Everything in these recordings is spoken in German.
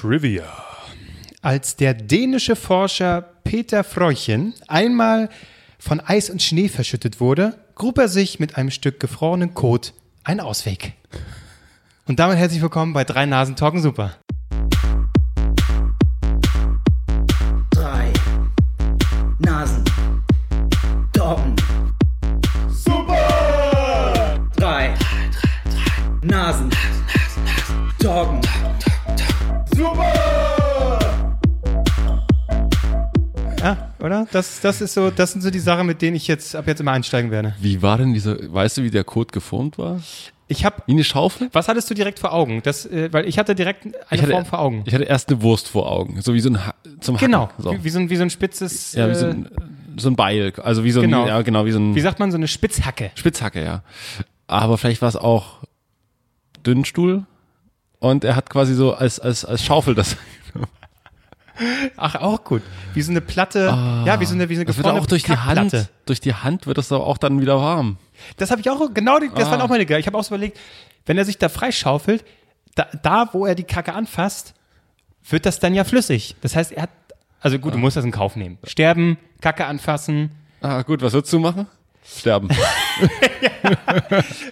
Trivia. Als der dänische Forscher Peter Freuchen einmal von Eis und Schnee verschüttet wurde, grub er sich mit einem Stück gefrorenen Kot einen Ausweg. Und damit herzlich willkommen bei Drei Nasen Talken Super. Das, das ist so, das sind so die Sachen, mit denen ich jetzt ab jetzt immer einsteigen werde. Wie war denn dieser, weißt du, wie der Code geformt war? Ich habe Wie eine Schaufel? Was hattest du direkt vor Augen? Das, äh, weil ich hatte direkt eine Ich hatte, Form vor Augen. Ich hatte erst eine Wurst vor Augen, so wie so ein ha zum Hacken. Genau, So. wie, wie, so ein, wie so ein spitzes, ja, wie so äh, ein, so ein Beil, also wie so ein, Genau. ja, genau, wie so ein wie sagt man, so eine Spitzhacke. Spitzhacke, ja. Aber vielleicht war es auch Dünnstuhl und er hat quasi so als, als, als Schaufel das. Ach, auch gut. Wie so eine Platte, ja, wie so eine, wie so eine Das wird auch durch die. Hand, durch die Hand wird das doch auch dann wieder warm. Das habe ich auch, genau, das Ah. waren auch meine Gedanken. Ich habe auch so überlegt, wenn er sich da freischaufelt, da, da, wo er die Kacke anfasst, wird das dann ja flüssig. Das heißt, er hat, also gut, du Ah. musst das in Kauf nehmen. Sterben, Kacke anfassen. Ah, gut, was würdest du machen? Sterben.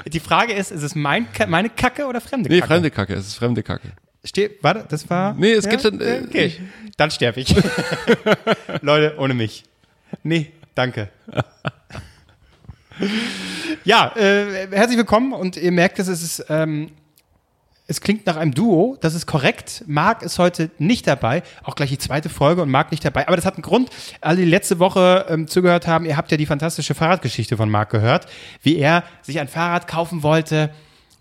Die Frage ist, ist es mein, meine Kacke oder fremde Nee, Kacke? fremde Kacke, es ist fremde Kacke. Ste warte, das war. Nee, es gibt schon, äh, Okay, dann sterbe ich. Leute, ohne mich. Nee, danke. ja, äh, herzlich willkommen und ihr merkt, es ist. Ähm, es klingt nach einem Duo, das ist korrekt. Marc ist heute nicht dabei, auch gleich die zweite Folge und Marc nicht dabei. Aber das hat einen Grund. Alle, die letzte Woche ähm, zugehört haben, ihr habt ja die fantastische Fahrradgeschichte von Marc gehört, wie er sich ein Fahrrad kaufen wollte,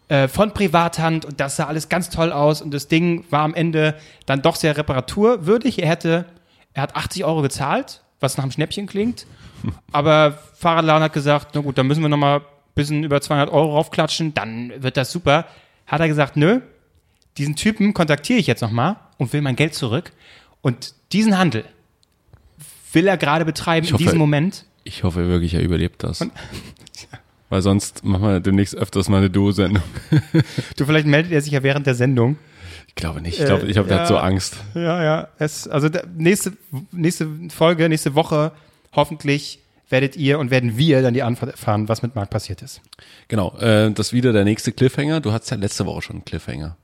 äh, von Privathand und das sah alles ganz toll aus und das Ding war am Ende dann doch sehr reparaturwürdig. Er hätte, er hat 80 Euro gezahlt, was nach einem Schnäppchen klingt, aber Fahrradladen hat gesagt, na gut, dann müssen wir noch mal ein bisschen über 200 Euro raufklatschen, dann wird das super. Hat er gesagt, nö, diesen Typen kontaktiere ich jetzt noch mal und will mein Geld zurück und diesen Handel will er gerade betreiben Ich in hoffe- diesem Moment. Ich hoffe wirklich, er überlebt das. Weil sonst machen wir demnächst öfters mal eine Duo-Sendung. Du, vielleicht meldet er sich ja während der Sendung. Ich glaube nicht. Ich glaube, ich glaube, der hat ja. so Angst. Ja, ja. Es, also nächste, nächste Folge, nächste Woche, hoffentlich werdet ihr und werden wir dann die Antwort erfahren, was mit Marc passiert ist. Genau. Äh, das ist wieder der nächste Cliffhanger. Du hattest ja letzte Woche schon einen Cliffhanger.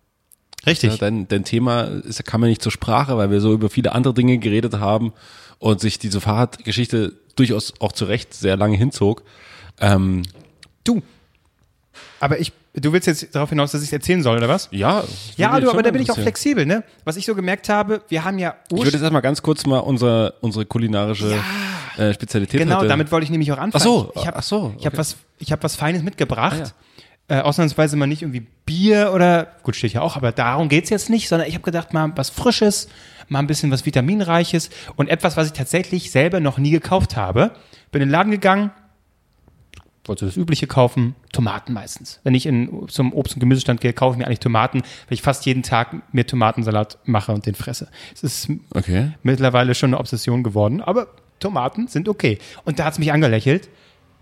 Richtig. Ja, dein, dein Thema ist, kam ja nicht zur Sprache, weil wir so über viele andere Dinge geredet haben und sich diese Fahrradgeschichte durchaus auch zu Recht sehr lange hinzog. Ähm, du. Aber ich, du willst jetzt darauf hinaus, dass ich es erzählen soll, oder was? ja. Ja, du, aber da bin ich auch flexibel, ne? Was ich so gemerkt habe, wir haben ja Ich würde jetzt erstmal ganz kurz mal unsere, unsere kulinarische äh, Spezialität Genau, heute. damit wollte ich nämlich auch anfangen. Ach so, ich hab, ach so, Ich habe okay. was, ich hab was Feines mitgebracht. Ah, äh, ausnahmsweise mal nicht irgendwie Bier oder, gut, steht ja auch, aber darum geht's jetzt nicht, sondern ich habe gedacht, mal was Frisches, mal ein bisschen was Vitaminreiches und etwas, was ich tatsächlich selber noch nie gekauft habe. Bin in den Laden gegangen, wollte das Übliche kaufen, Tomaten meistens. Wenn ich in, zum Obst- und Gemüsestand gehe, kaufe ich mir eigentlich Tomaten, weil ich fast jeden Tag mir Tomatensalat mache und den fresse. Es ist Okay. mittlerweile schon eine Obsession geworden, aber Tomaten sind okay. Und da hat's mich angelächelt.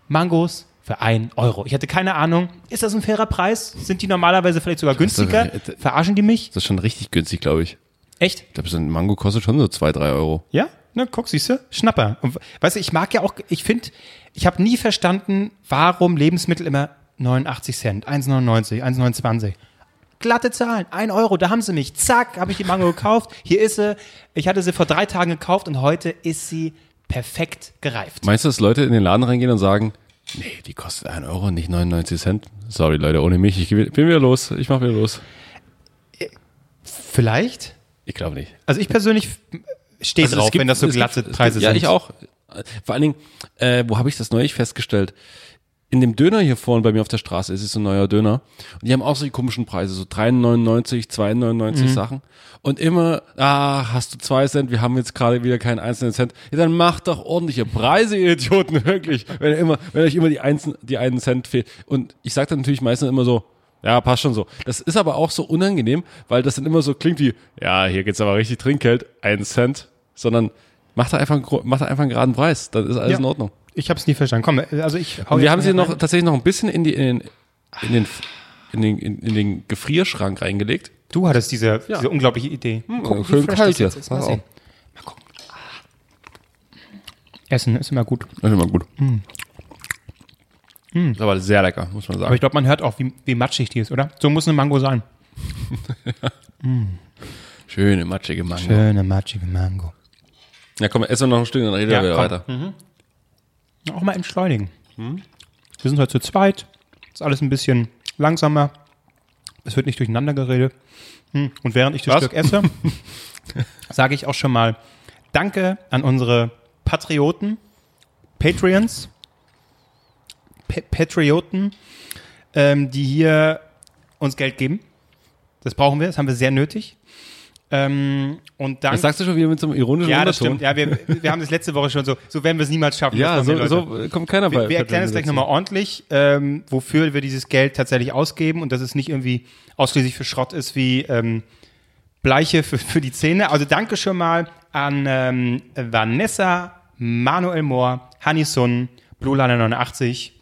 Mangos für ein Euro. Ich hatte keine Ahnung, ist das ein fairer Preis? Sind die normalerweise vielleicht sogar günstiger? das- Verarschen die mich? Das ist schon richtig günstig, glaube ich. Echt? Ich glaube, so ein Mango kostet schon so zwei, drei Euro. Ja? Na, guck, siehst du? Schnapper. Und, weißt du, ich mag ja auch, ich finde, ich habe nie verstanden, warum Lebensmittel immer 89 Cent, 1,99, 1,29. Glatte Zahlen, 1 Euro, da haben sie mich. Zack, habe ich die Mango gekauft. Hier ist sie. Ich hatte sie vor drei Tagen gekauft und heute ist sie perfekt gereift. Meinst du, dass Leute in den Laden reingehen und sagen, nee, die kostet 1 Euro, nicht 99 Cent? Sorry, Leute, ohne mich, ich geh- bin wieder los, ich mach wieder los. Vielleicht? Ich glaube nicht. Also ich persönlich stehe Also drauf, gibt- wenn das so glatte Preise gibt, Ja, sind. ich auch. Vor allen Dingen, äh, wo habe ich das neulich festgestellt? In dem Döner hier vorne bei mir auf der Straße, es ist so ein neuer Döner. Und die haben auch so die komischen Preise, so 3,99, 2,99 Mhm. Sachen. Und immer, ah, hast du zwei Cent, wir haben jetzt gerade wieder keinen einzelnen Cent. Ja, dann macht doch ordentliche Preise, ihr Idioten, wirklich. Wenn, ihr immer, wenn euch immer die, einzelnen, die einen Cent fehlt. Und ich sage dann natürlich meistens immer so, ja, passt schon so. Das ist aber auch so unangenehm, weil das dann immer so klingt wie, ja, hier geht's aber richtig Trinkgeld, ein Cent, sondern macht da einfach, macht da einfach einen geraden Preis, dann ist alles Ja. in Ordnung. Ich habe es nie verstanden. Komm, also ich Und wir haben sie noch rein. tatsächlich noch ein bisschen in, die, in, den, in, den, in, den, in, in den Gefrierschrank reingelegt. Du hattest diese, diese unglaubliche Idee. Hm, guck, schön kalt das hier. Mal sehen. Mal gucken. Essen ist immer gut. Ist immer gut. Ist aber sehr lecker, muss man Aber sagen. ich glaube, man hört auch, wie, wie matschig die ist, oder? So muss eine Mango sein. Schöne, matschige Mango. Schöne, matschige Mango. Ja, komm, essen wir noch ein Stück, dann reden Ja, wir komm. weiter. Auch mal entschleunigen. Wir sind heute zu zweit. Ist alles ein bisschen langsamer. Es wird nicht durcheinander geredet. Hm. Und während ich das Was? Stück esse, sage ich auch schon mal Danke an unsere Patrioten, Patreons, Pa- Patrioten, ähm, die hier uns Geld geben. Das brauchen wir, das haben wir sehr nötig. Ähm, und dann Das sagst du schon wieder mit so einem ironischen ja, das Unterton. stimmt. Ja, wir, wir haben das letzte Woche schon so. So werden wir es niemals schaffen. Ja, so, so kommt keiner bei. Wir, erklären es gleich nochmal ordentlich, ähm, wofür wir dieses Geld tatsächlich ausgeben und dass es nicht irgendwie ausschließlich für Schrott ist wie ähm, Bleiche für, für die Zähne. Also danke schon mal an ähm, Vanessa, Manuel Mohr, Hanni Sun, Blulane 89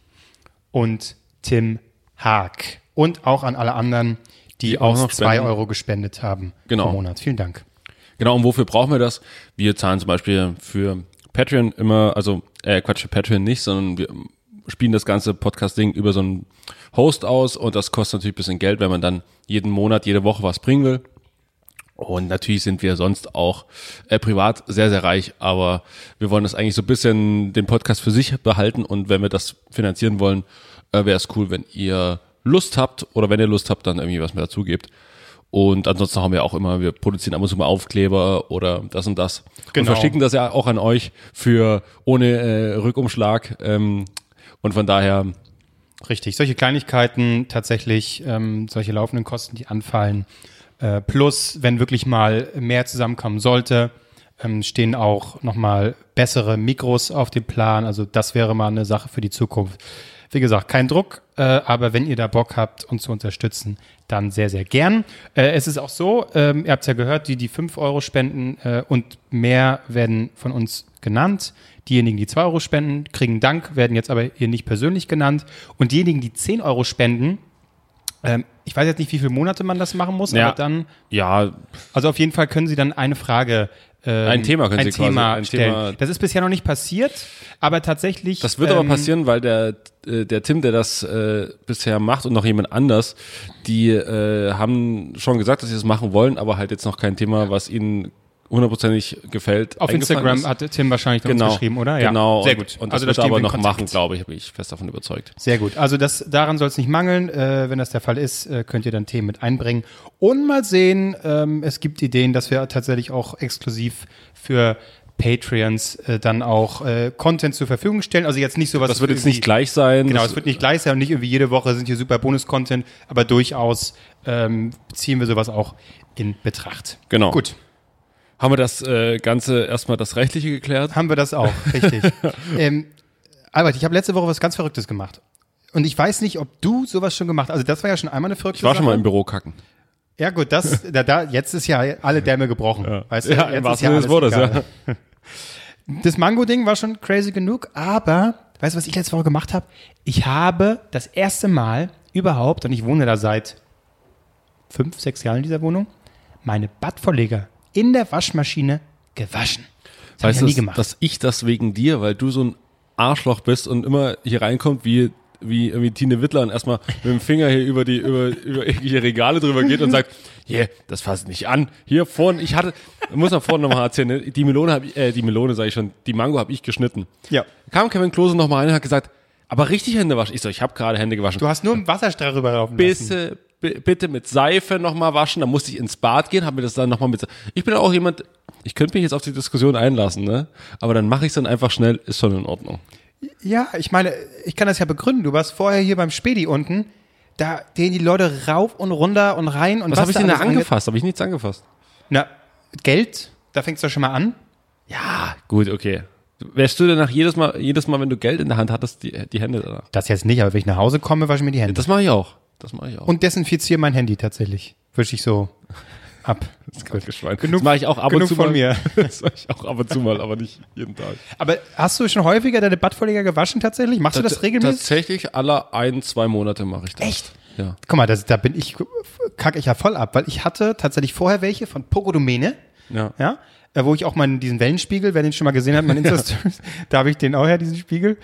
und Tim Haag. Und auch an alle anderen, die, Die auch aus noch 2 spenden. Euro gespendet haben Genau. pro Monat. Vielen Dank. Genau, und wofür brauchen wir das? Wir zahlen zum Beispiel für Patreon immer, also, äh, Quatsch, für Patreon nicht, sondern wir spielen das ganze Podcast-Ding über so einen Host aus und das kostet natürlich ein bisschen Geld, wenn man dann jeden Monat, jede Woche was bringen will. Und natürlich sind wir sonst auch äh, privat sehr, sehr reich, aber wir wollen das eigentlich so ein bisschen den Podcast für sich behalten und wenn wir das finanzieren wollen, äh, wäre es cool, wenn ihr Lust habt oder wenn ihr Lust habt, dann irgendwie was mehr dazu gebt. Und ansonsten haben wir auch immer, wir produzieren ab und zu mal Aufkleber oder das und das. Genau. Und verschicken das ja auch an euch für ohne äh, Rückumschlag. Ähm, und von daher, Richtig, solche Kleinigkeiten tatsächlich, ähm, solche laufenden Kosten, die anfallen. Äh, plus, wenn wirklich mal mehr zusammenkommen sollte, ähm, stehen auch nochmal bessere Mikros auf dem Plan. Also das wäre mal eine Sache für die Zukunft. Wie gesagt, kein Druck, äh, aber wenn ihr da Bock habt, uns zu unterstützen, dann sehr, sehr gern. Äh, es ist auch so, ähm, ihr habt es ja gehört, die, die 5 Euro spenden äh, und mehr werden von uns genannt. Diejenigen, die 2 Euro spenden, kriegen Dank, werden jetzt aber hier nicht persönlich genannt. Und diejenigen, die 10 Euro spenden, ähm, ich weiß jetzt nicht, wie viele Monate man das machen muss, Ja. aber dann, ja, also auf jeden Fall können Sie dann eine Frage ähm, Ein Thema können ein Sie quasi- Thema ein stellen. Thema- das ist bisher noch nicht passiert, aber tatsächlich. Das wird aber ähm, passieren, weil der, äh, der Tim, der das äh, bisher macht und noch jemand anders, die äh, haben schon gesagt, dass sie das machen wollen, aber halt jetzt noch kein Thema, was ihnen hundertprozentig gefällt. Auf Instagram ist. hatte Tim wahrscheinlich mit genau, geschrieben, oder? Genau. Sehr und, gut. Und das also wird da er aber noch Kontakt. machen, glaube ich, bin ich fest davon überzeugt. Sehr gut. Also das, daran soll es nicht mangeln. Äh, wenn das der Fall ist, äh, könnt ihr dann Themen mit einbringen. Und mal sehen, ähm, es gibt Ideen, dass wir tatsächlich auch exklusiv für Patreons äh, dann auch äh, Content zur Verfügung stellen. Also jetzt nicht sowas. Das wird jetzt nicht gleich sein. Genau, das, es wird nicht gleich sein und nicht irgendwie jede Woche sind hier super Bonus-Content, aber durchaus ähm, ziehen wir sowas auch in Betracht. Genau. Gut, Haben wir das äh, Ganze erstmal das Rechtliche geklärt? haben wir das auch, richtig. ähm, Albert, ich habe letzte Woche was ganz Verrücktes gemacht. Und ich weiß nicht, ob du sowas schon gemacht hast. Also das war ja schon einmal eine verrückte Ich war schon mal Sache. im Büro kacken. Ja gut, das, da, da, jetzt ist ja alle Dämme gebrochen. Weißt du, Ja, jetzt Sinne des alles Wortes, egal. Das Mango-Ding war schon crazy genug, aber weißt du, was ich letzte Woche gemacht habe? Ich habe das erste Mal überhaupt, und ich wohne da seit fünf, sechs Jahren in dieser Wohnung, meine Badvorleger in der Waschmaschine gewaschen. Das habe ich Weißt ja du, nie gemacht. dass ich das wegen dir, weil du so ein Arschloch bist und immer hier reinkommt wie wie irgendwie Tine Wittler und erstmal mit dem Finger hier über die über über irgendwelche Regale drüber geht und sagt, yeah, das fasst nicht an. Hier vorne, ich hatte, muss noch vorne nochmal erzählen, ne? die Melone habe ich, äh, die Melone sage ich schon, die Mango habe ich geschnitten. ja. Kam Kevin Klose noch mal rein und hat gesagt, aber richtig Hände waschen. Ich so, ich habe gerade Hände gewaschen. Du hast nur einen Wasserstrahl rüberlaufen lassen. Bisse, bi- bitte mit Seife nochmal waschen. Dann musste ich ins Bad gehen, habe mir das dann nochmal mit. Ich bin auch jemand, ich könnte mich jetzt auf die Diskussion einlassen, ne? Aber dann mache ich es dann einfach schnell, ist schon in Ordnung. Ja, ich meine, ich kann das ja begründen. Du warst vorher hier beim Spedi unten, da gehen die Leute rauf und runter und rein und Was habe ich denn da angefasst? Habe ich nichts angefasst? Na, Geld, da fängst du schon mal an. Ja, gut, okay. Wärst du denn nach jedes Mal, jedes Mal, wenn du Geld in der Hand hattest, die, die Hände danach? Das jetzt nicht, aber wenn ich nach Hause komme, wasche ich mir die Hände. Das mache ich auch. Das mache ich auch. und desinfiziere mein Handy tatsächlich. Wische ich so ab. Gut, Geschwein. Genug- das mache ich auch ab genug und zu von mal. mir. Das mache ich auch ab und zu mal, aber nicht jeden Tag. Aber hast du schon häufiger deine Badvorleger gewaschen tatsächlich? Machst du das regelmäßig? Tatsächlich alle ein, zwei Monate mache ich das. Echt? Ja. Guck mal, das, da bin ich, kacke ich ja voll ab, weil ich hatte tatsächlich vorher welche von Pogodomene, Ja. ja, äh, wo ich auch mal diesen Wellenspiegel, wer den schon mal gesehen hat, mein insta da habe ich den auch her, diesen Spiegel.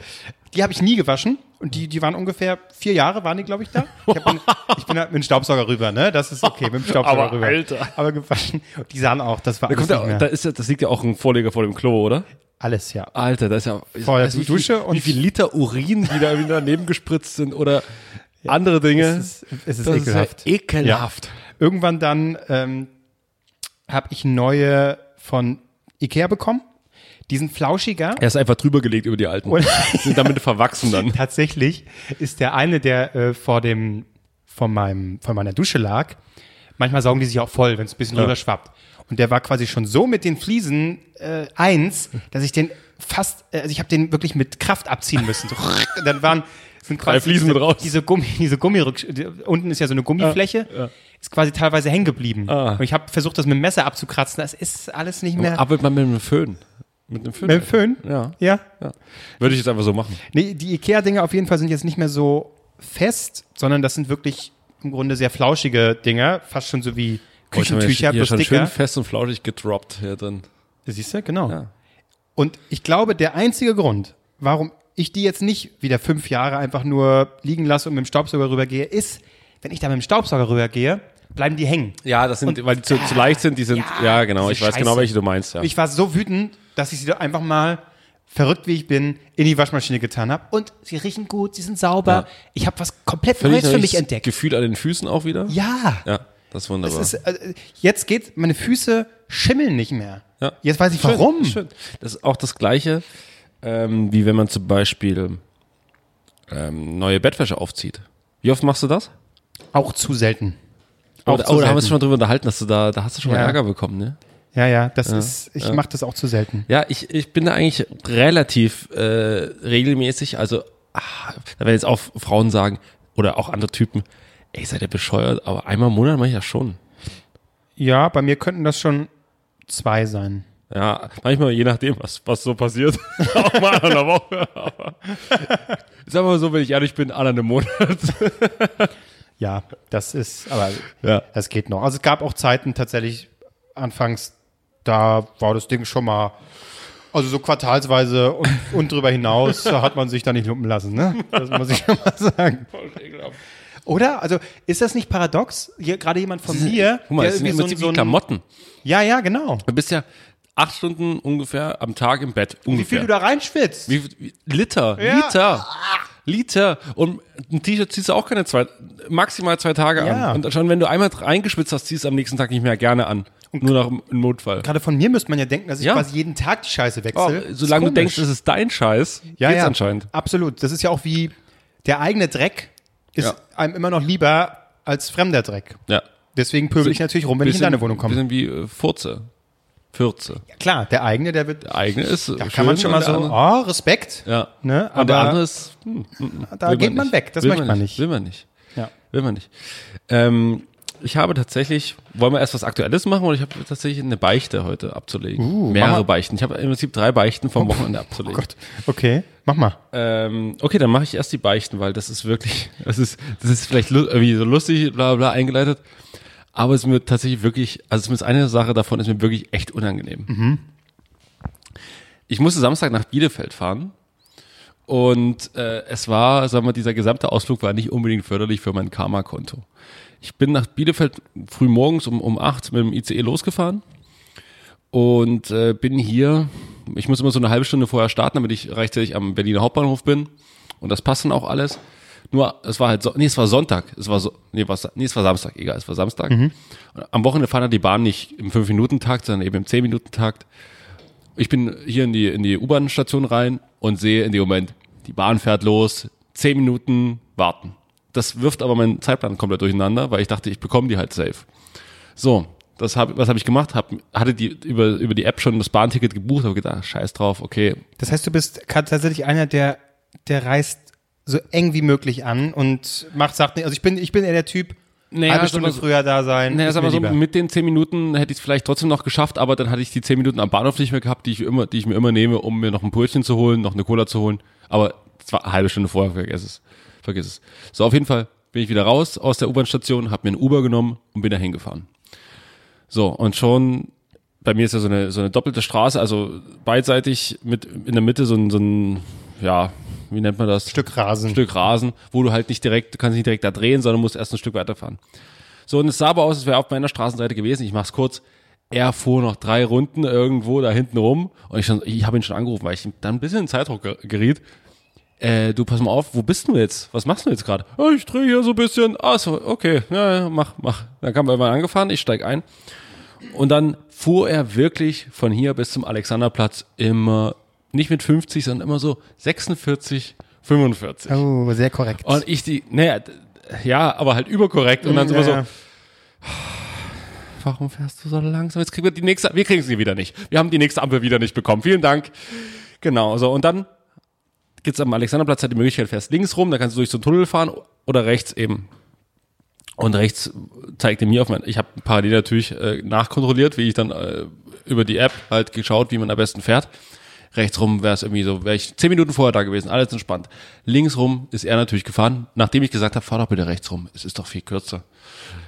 Die habe ich nie gewaschen und die, die waren ungefähr vier Jahre, waren die, glaube ich, da. Ich, hab, ich bin halt mit dem Staubsauger rüber, ne? Das ist okay, mit dem Staubsauger Aber rüber. Alter. Aber gewaschen. Und die sahen auch, das war Da, alles ja, mehr. da, ist ja, das liegt ja auch ein Vorleger vor dem Klo, oder? alles, ja. Alter, das ist ja Vor der wie Dusche viel, und- wie viel Liter Urin, die da daneben gespritzt sind oder andere Dinge. Es ist, es ist das ekelhaft. ist ja ekelhaft. Irgendwann dann ähm, habe ich neue von Ikea bekommen. Die sind flauschiger. Er ist einfach drüber gelegt über die alten. Und- sind damit verwachsen dann. Tatsächlich ist der eine, der äh, vor dem, von meinem, von meiner Dusche lag. Manchmal saugen die sich auch voll, wenn es ein bisschen rüber schwappt. Und der war quasi schon so mit den Fliesen äh, eins, dass ich den fast, äh, also ich habe den wirklich mit Kraft abziehen müssen. So, dann waren sind Drei Fliesen diese, mit raus. Diese Gummi, diese die- unten ist ja so eine Gummifläche, ist quasi teilweise hängen geblieben. Ah. Und ich habe versucht, das mit dem Messer abzukratzen. Das ist alles nicht mehr. Arbeitet man mit einem Föhn. Mit einem Föhn. mit dem Föhn? Ja. Ja. ja. Würde ich jetzt einfach so machen. Nee, die Ikea-Dinger auf jeden Fall sind jetzt nicht mehr so fest, sondern das sind wirklich im Grunde sehr flauschige Dinger, fast schon so wie Küchentücher, hier bloß schon dicker. schön fest und flauschig gedroppt hier drin. Siehst du, genau. Ja. Und ich glaube, der einzige Grund, warum ich die jetzt nicht wieder fünf Jahre einfach nur liegen lasse und mit dem Staubsauger rübergehe, ist, wenn ich da mit dem Staubsauger rübergehe, bleiben die hängen. Ja, das sind, weil die zu, zu leicht sind, die sind, ja, genau, ich weiß genau, Scheiße. welche du meinst, ja. Ich war so wütend, dass ich sie einfach mal verrückt wie ich bin, in die Waschmaschine getan habe. Und sie riechen gut, sie sind sauber. Ja. Ich habe was komplett Völlig Neues für mich entdeckt. Gefühl an den Füßen auch wieder. Ja. Ja, das ist wunderbar. Es ist, äh, jetzt geht, meine Füße schimmeln nicht mehr. Ja. Jetzt weiß ich Schön, warum. Schön. Das ist auch das Gleiche, ähm, wie wenn man zum Beispiel ähm, neue Bettwäsche aufzieht. Wie oft machst du das? Auch zu selten. Auch Oder, zu oder haben wir uns schon mal drüber unterhalten, dass du da, da hast du schon mal Ja. Ärger bekommen, ne? Ja, ja, das ist, ich mache das auch zu selten. Ja, ich, ich bin da eigentlich relativ äh, regelmäßig, also ah, da werden jetzt auch Frauen sagen, oder auch andere Typen, ey, seid ihr bescheuert, aber einmal im Monat mache ich ja schon. Ja, bei mir könnten das schon zwei sein. Ja, manchmal je nachdem, was, was so passiert. auch mal in einer Woche. Aber sag mal so, wenn ich ehrlich bin, alle einem Monat. Ja, das ist, aber Ja. das geht noch. Also es gab auch Zeiten tatsächlich anfangs, da war das Ding schon mal, also so quartalsweise und, und drüber hinaus da hat man sich da nicht lumpen lassen, ne? Das muss ich schon mal sagen. Oder? Also ist das nicht paradox? Hier gerade jemand von mir, Guck mal, der es sind irgendwie im so, ein- Prinzip so wie ein, Klamotten. Ja, ja, genau. Du bist ja acht Stunden ungefähr am Tag im Bett. Wie Ungefähr. viel du da reinschwitzt? Wie, wie, Liter, Ja. Liter, Liter. Und ein T-Shirt ziehst du auch keine zwei, maximal zwei Tage Ja. an. Und schon wenn du einmal reingeschwitzt hast, ziehst du am nächsten Tag nicht mehr gerne an. Nur noch im Notfall. Gerade von mir müsste man ja denken, dass ich Ja. quasi jeden Tag die Scheiße Oh, wechsle. solange du denkst, es ist dein Scheiß, ja, geht's ja, anscheinend. Absolut. Das ist ja auch wie der eigene Dreck ist Ja. einem immer noch lieber als fremder Dreck. Ja. Deswegen pöbel ich natürlich rum, wenn ich in deine Wohnung komme. Bisschen wie äh, Furze. Fürze. Klar, der eigene, der wird, Der eigene ist da kann man schon mal so, oh, Respekt. Ja. Ne? Und der Aber- andere ist, hm, hm, hm, Da geht man weg, das will möchte man nicht. Will man nicht. Ja. Will man nicht. Ähm, ich habe tatsächlich, wollen wir erst was Aktuelles machen oder ich habe tatsächlich eine Beichte heute abzulegen. Uh, Mehrere. Oh Beichten. Ich habe im Prinzip drei Beichten vom Wochenende abzulegen. Gott. Okay, mach mal. Ähm, okay, dann mache ich erst die Beichten, weil das ist wirklich, das ist, das ist vielleicht irgendwie so lustig, bla bla eingeleitet. Aber es ist mir tatsächlich wirklich, also zumindest eine Sache davon ist mir wirklich echt unangenehm. Ich musste Samstag nach Bielefeld fahren und äh, es war, sagen wir, dieser gesamte Ausflug war nicht unbedingt förderlich für mein Karma-Konto. Ich bin nach Bielefeld früh morgens um, um acht mit dem ICE losgefahren und äh, bin hier, ich muss immer so eine halbe Stunde vorher starten, damit ich rechtzeitig am Berliner Hauptbahnhof bin. Und das passt dann auch alles. Nur, es war halt, so, nee, es war Sonntag. Es war so, nee, was, nee, es war Samstag, egal, es war Samstag. Und am Wochenende fahren dann die Bahn nicht im 5-Minuten-Takt, sondern eben im 10-Minuten-Takt. Ich bin hier in die, in die U-Bahn-Station rein und sehe in dem Moment, die Bahn fährt los, 10 Minuten warten. Das wirft aber meinen Zeitplan komplett durcheinander, weil ich dachte, ich bekomme die halt safe. So, das hab, was habe ich gemacht? Hab, hatte die über, über die App schon das Bahnticket gebucht, habe gedacht, scheiß drauf, okay. Das heißt, du bist tatsächlich einer, der, der reist so eng wie möglich an und macht, sagt nicht, also ich bin, ich bin eher der Typ, Naja, halbe Stunde so- früher da sein. Naja, ist mal so, mit den 10 Minuten hätte ich es vielleicht trotzdem noch geschafft, aber dann hatte ich die 10 Minuten am Bahnhof nicht mehr gehabt, die ich, immer, die ich mir immer nehme, um mir noch ein Brötchen zu holen, noch eine Cola zu holen. Aber es war eine halbe Stunde vorher, vergiss es. Vergiss es. So, auf jeden Fall bin ich wieder raus aus der U-Bahn-Station, habe mir ein Uber genommen und bin da hingefahren. So, und schon, bei mir ist ja so eine, so eine doppelte Straße, also beidseitig mit in der Mitte so ein, so ein ja, wie nennt man das? Stück Rasen. Stück Rasen, wo du halt nicht direkt, du kannst nicht direkt da drehen, sondern musst erst ein Stück weiterfahren. So, und es sah aber aus, als wäre auf meiner Straßenseite gewesen. Ich mach's kurz. Er fuhr noch drei Runden irgendwo da hinten rum und ich, schon- ich habe ihn schon angerufen, weil ich dann ein bisschen in Zeitdruck ge- geriet. Äh, du pass mal auf, wo bist du jetzt? Was machst du jetzt gerade? "Ja, ich drehe hier so ein bisschen. Ah, so, okay, ja, ja, mach, mach. Dann kam er irgendwann angefahren, ich steig ein. Und dann fuhr er wirklich von hier bis zum Alexanderplatz immer, nicht mit 50, sondern immer so 46, 45. Oh, sehr korrekt. Und ich die, naja, ja, aber halt überkorrekt. Und dann sind wir so, Ja, ja. warum fährst du so langsam? Jetzt kriegen wir die nächste, wir kriegen sie wieder nicht. Wir haben die nächste Ampel wieder nicht bekommen. Vielen Dank. Genau, so. Und dann gibt's am Alexanderplatz halt die Möglichkeit, fährst links rum, da kannst du durch so einen Tunnel fahren oder rechts eben. Und rechts zeigt er mir auf mein, ich habe parallel natürlich äh, nachkontrolliert, wie ich dann äh, über die App halt geschaut, wie man am besten fährt. Rechts rum wäre es irgendwie so, wäre ich zehn Minuten vorher da gewesen, alles entspannt. Links rum ist er natürlich gefahren, nachdem ich gesagt habe, fahr doch bitte rechts rum, es ist doch viel kürzer.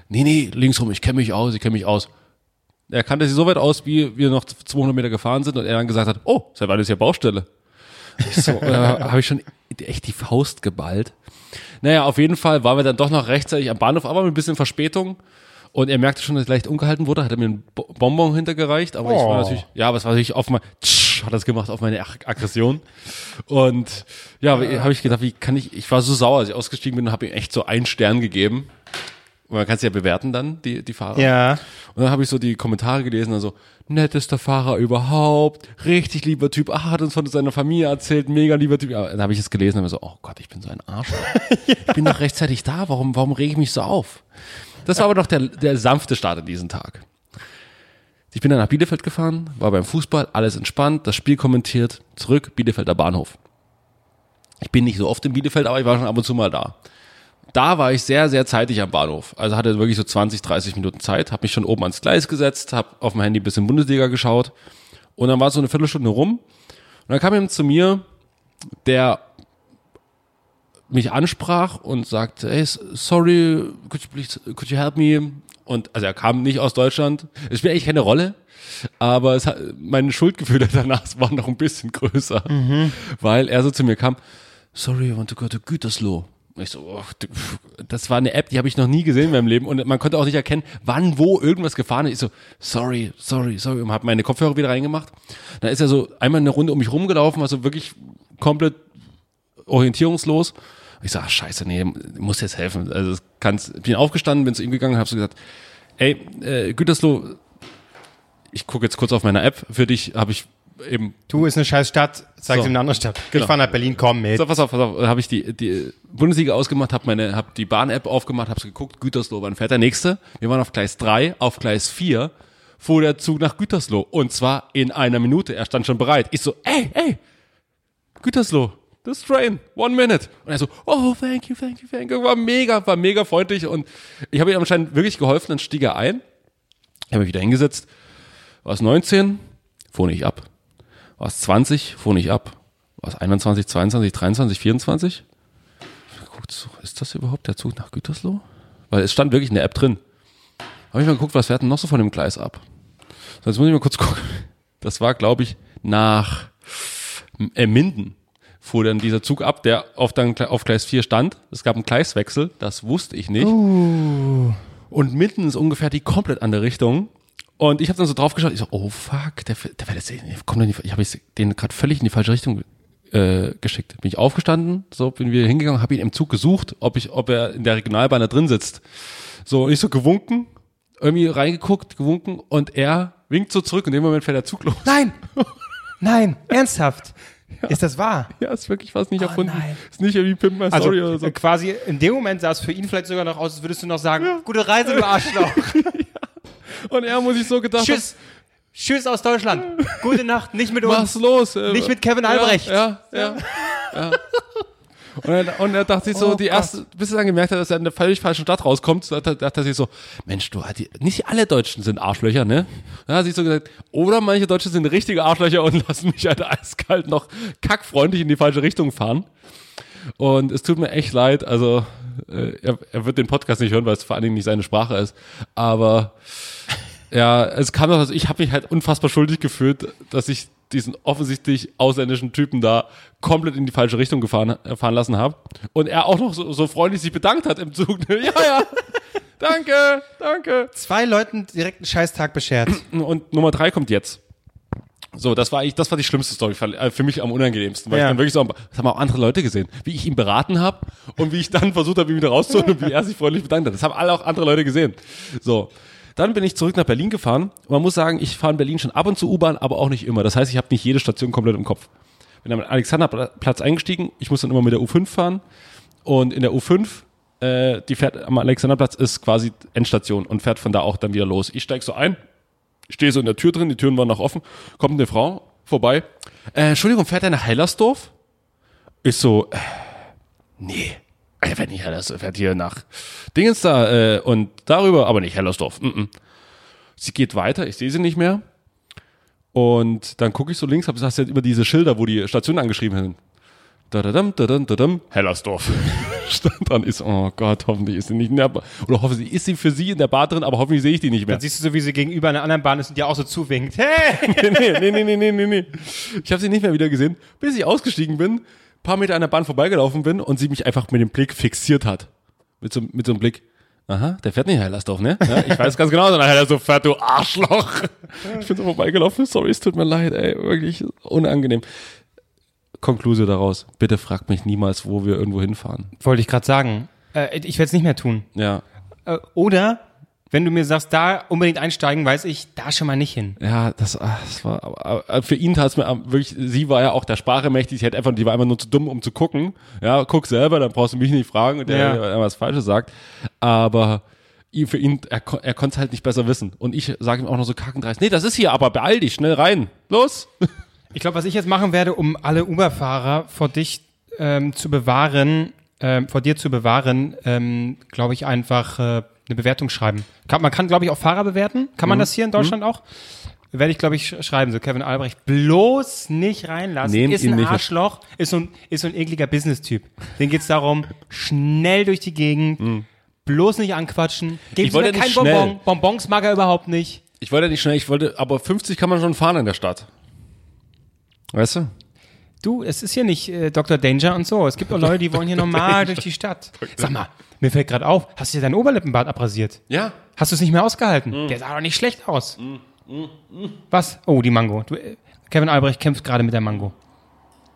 Nee, nee, links rum, ich kenne mich aus, ich kenne mich aus. Er kannte sich so weit aus, wie wir noch 200 Meter gefahren sind und er dann gesagt hat, oh, seit wann ist hier Baustelle? So, äh, habe ich schon echt die Faust geballt. Naja, auf jeden Fall waren wir dann doch noch rechtzeitig am Bahnhof, aber mit ein bisschen Verspätung. Und er merkte schon, dass ich leicht ungehalten wurde, hat er mir einen Bo- Bonbon hintergereicht, aber ich war Oh. natürlich, ja, aber es war natürlich auf mein, Hat das gemacht auf meine Ag Aggression. Und ja, habe ich gedacht, wie kann ich, ich war so sauer, als ich ausgestiegen bin und habe ihm echt so einen Stern gegeben. Und man kann es ja bewerten dann, die, die Fahrer. Ja. Und dann habe ich so die Kommentare gelesen, also nettester Fahrer überhaupt, richtig lieber Typ, ah, hat uns von seiner Familie erzählt, mega lieber Typ. Aber dann habe ich es gelesen und habe so, oh Gott, ich bin so ein Arsch. Ich bin doch rechtzeitig da, warum, warum rege ich mich so auf? Das war aber doch der, der sanfte Start in diesen Tag. Ich bin dann nach Bielefeld gefahren, war beim Fußball, alles entspannt, das Spiel kommentiert, zurück, Bielefelder Bahnhof. Ich bin nicht so oft in Bielefeld, aber ich war schon ab und zu mal da da war ich sehr, sehr zeitig am Bahnhof. Also hatte wirklich so 20, 30 Minuten Zeit, habe mich schon oben ans Gleis gesetzt, habe auf dem Handy ein bisschen Bundesliga geschaut und dann war so eine Viertelstunde rum und dann kam jemand zu mir, der mich ansprach und sagte, hey, sorry, could you, please, could you help me? Und also er kam nicht aus Deutschland. Es spielt eigentlich keine Rolle, aber es hat, meine Schuldgefühle danach waren noch ein bisschen größer, weil er so zu mir kam, sorry, I want to go to Gütersloh. Ich so, oh, das war eine App, die habe ich noch nie gesehen in meinem Leben und man konnte auch nicht erkennen, wann, wo irgendwas gefahren ist. Ich so, sorry, sorry, sorry und habe meine Kopfhörer wieder reingemacht. Dann ist er so einmal eine Runde um mich rumgelaufen, also wirklich komplett orientierungslos. Ich sag, ach, scheiße, nee, muss jetzt helfen. Also kann's, bin aufgestanden, bin zu ihm gegangen, habe so gesagt, ey, äh, Gütersloh, ich gucke jetzt kurz auf meiner App, für dich habe ich eben Du ist eine scheiß Stadt, zeig So. sie eine andere Stadt. Genau. Ich fahr nach Berlin, komm mit. So, pass auf, pass auf. Habe ich die, die Bundesliga ausgemacht, habe meine, habe die Bahn-App aufgemacht, habe geguckt, Gütersloh, wann fährt der nächste? Wir waren auf Gleis 3, auf Gleis 4 fuhr der Zug nach Gütersloh und zwar in einer Minute. Er stand schon bereit. Ich so, ey, ey, Gütersloh, this train, one minute. Und er so, oh, thank you, thank you, thank you. War mega, war mega freundlich und ich habe ihm anscheinend wirklich geholfen. Dann stieg er ein, ich habe mich wieder hingesetzt. War es 19, fuhr nicht ab. War es 20, fuhr nicht ab. War es 21, 22, 23, 24? Guckt so, ist das überhaupt der Zug nach Gütersloh? Weil es stand wirklich in der App drin. Habe ich mal geguckt, was fährt denn noch so von dem Gleis ab? So, jetzt muss ich mal kurz gucken. Das war, glaube ich, nach äh, Minden fuhr dann dieser Zug ab, der auf, dann, auf Gleis 4 stand. Es gab einen Gleiswechsel, das wusste ich nicht. Und Minden ist ungefähr die komplett andere Richtung. Und ich habe dann so drauf geschaut, ich so, oh fuck, der, der, der, der kommt in die, ich habe den gerade völlig in die falsche Richtung äh, geschickt. Bin ich aufgestanden, so bin wir hingegangen, habe ihn im Zug gesucht, ob ich, ob er in der Regionalbahn da drin sitzt. So, und ich so gewunken, irgendwie reingeguckt, gewunken und er winkt so zurück und in dem Moment fährt der Zug los. Nein! Nein, ernsthaft. Ist das wahr? Ja, ist wirklich fast nicht erfunden. nein. Ist nicht irgendwie Pimp My Also Story oder so. quasi in dem Moment sah es für ihn vielleicht sogar noch aus, als würdest du noch sagen, gute Reise, du Arschloch. Und er muss sich so gedacht Tschüss. Tschüss aus Deutschland. Gute Nacht, nicht mit uns. was los? Äh, Nicht mit Kevin Albrecht. Ja, ja, ja. Und, er, und er dachte sich so, Oh die Gott. erste, bis er dann gemerkt hat, dass er in der völlig falschen Stadt rauskommt, dachte, dachte er sich so, Mensch, du, die, nicht alle Deutschen sind Arschlöcher, ne? Dann hat er sich so gesagt, oder manche Deutsche sind richtige Arschlöcher und lassen mich halt eiskalt noch kackfreundlich in die falsche Richtung fahren. Und es tut mir echt leid, also äh, er, er wird den Podcast nicht hören, weil es vor allen Dingen nicht seine Sprache ist. Aber ja, es kam doch, also ich habe mich halt unfassbar schuldig gefühlt, dass ich diesen offensichtlich ausländischen Typen da komplett in die falsche Richtung gefahren, äh, fahren lassen habe. Und er auch noch so, so freundlich sich bedankt hat im Zug. ja, ja, danke, danke. Zwei Leuten direkt einen Scheißtag beschert. Und Nummer drei kommt jetzt. So, das war eigentlich, das war die schlimmste Story für, äh, für mich am unangenehmsten, weil Ja. ich dann wirklich so, das haben auch andere Leute gesehen, wie ich ihn beraten habe und wie ich dann versucht habe, ihn wieder rauszuholen und wie er sich freundlich bedankt hat. Das haben alle auch andere Leute gesehen. So. Dann bin ich zurück nach Berlin gefahren. Man muss sagen, ich fahre in Berlin schon ab und zu U-Bahn, aber auch nicht immer. Das heißt, ich habe nicht jede Station komplett im Kopf. Bin am Alexanderplatz eingestiegen. Ich muss dann immer mit der U5 fahren. Und in der U5, äh, die fährt am Alexanderplatz, ist quasi Endstation und fährt von da auch dann wieder los. Ich steig so ein, stehe so in der Tür drin, die Türen waren noch offen, kommt eine Frau vorbei. Äh, Entschuldigung, fährt er nach Hellersdorf? Ich so, äh, nee, fährt nicht Hellersdorf, er fährt hier nach Dingens da äh, und darüber, aber nicht Hellersdorf. Mm -mm. Sie geht weiter, ich sehe sie nicht mehr. Und dann gucke ich so links, habe gesagt, über diese Schilder, wo die Station angeschrieben sind. Dadadam, dadam, dadam, Hellersdorf. Stand dran, ist, oh Gott, hoffentlich ist sie nicht in der Bar. Oder hoffentlich ist sie für sie in der Bar drin, aber hoffentlich sehe ich die nicht mehr. Dann siehst du so, wie sie gegenüber einer anderen Bahn ist und dir auch so zuwinkt. Hey! nee, nee, nee, nee, nee, nee, nee. Ich habe sie nicht mehr wieder gesehen, bis ich ausgestiegen bin, paar Meter an der Bahn vorbeigelaufen bin und sie mich einfach mit dem Blick fixiert hat. Mit so, mit so einem Blick. Aha, der fährt nicht Hellersdorf, ne? Ja, ich weiß ganz genau, sondern Hellersdorf fährt, du Arschloch. Ich bin so vorbeigelaufen, sorry, es tut mir leid, ey, wirklich unangenehm. Konklusion daraus, bitte fragt mich niemals, wo wir irgendwo hinfahren. Wollte ich gerade sagen. Äh, ich werde es nicht mehr tun. Ja, Äh, oder, wenn du mir sagst, da unbedingt einsteigen, weiß ich, da schon mal nicht hin. Ja, das, ah, das war, aber, für ihn tat es mir am- wirklich, sie war ja auch der Sprache mächtig, sie hätte einfach, die war einfach nur zu dumm, um zu gucken. Ja, guck selber, dann brauchst du mich nicht fragen und der, Ja. der was Falsches sagt. Aber für ihn, er, er konnte es halt nicht besser wissen. Und ich sage ihm auch noch so kackendreist, nee, das ist hier, aber beeil dich, schnell rein, los. Ich glaube, was ich jetzt machen werde, um alle Uber-Fahrer vor dich ähm, zu bewahren, ähm, vor dir zu bewahren, ähm, glaube ich, einfach äh, eine Bewertung schreiben. Kann, man kann, glaube ich, auch Fahrer bewerten. Kann Mhm. man das hier in Deutschland auch? Werde ich, glaube ich, sch- schreiben. So, Kevin Albrecht, bloß nicht reinlassen. Nehmt ist ihn ein nicht. Arschloch, ist so ein, ist so ein ekliger Business-Typ. Den geht's darum, schnell durch die Gegend, bloß nicht anquatschen. Mhm. Wollte mir kein. Bonbon. Bonbons mag er überhaupt nicht. Ich wollte nicht schnell, ich wollte, aber 50 kann man schon fahren in der Stadt. Weißt du? Du, es ist hier nicht äh, Dr. Danger und so. Es gibt auch Leute, die wollen hier normal durch die Stadt. Sag mal, mir fällt gerade auf, hast du dir dein Oberlippenbart abrasiert? Ja. Hast du es nicht mehr ausgehalten? Mhm. Der sah doch nicht schlecht aus. Was? Oh, die Mango. Du, äh, Kevin Albrecht kämpft gerade mit der Mango.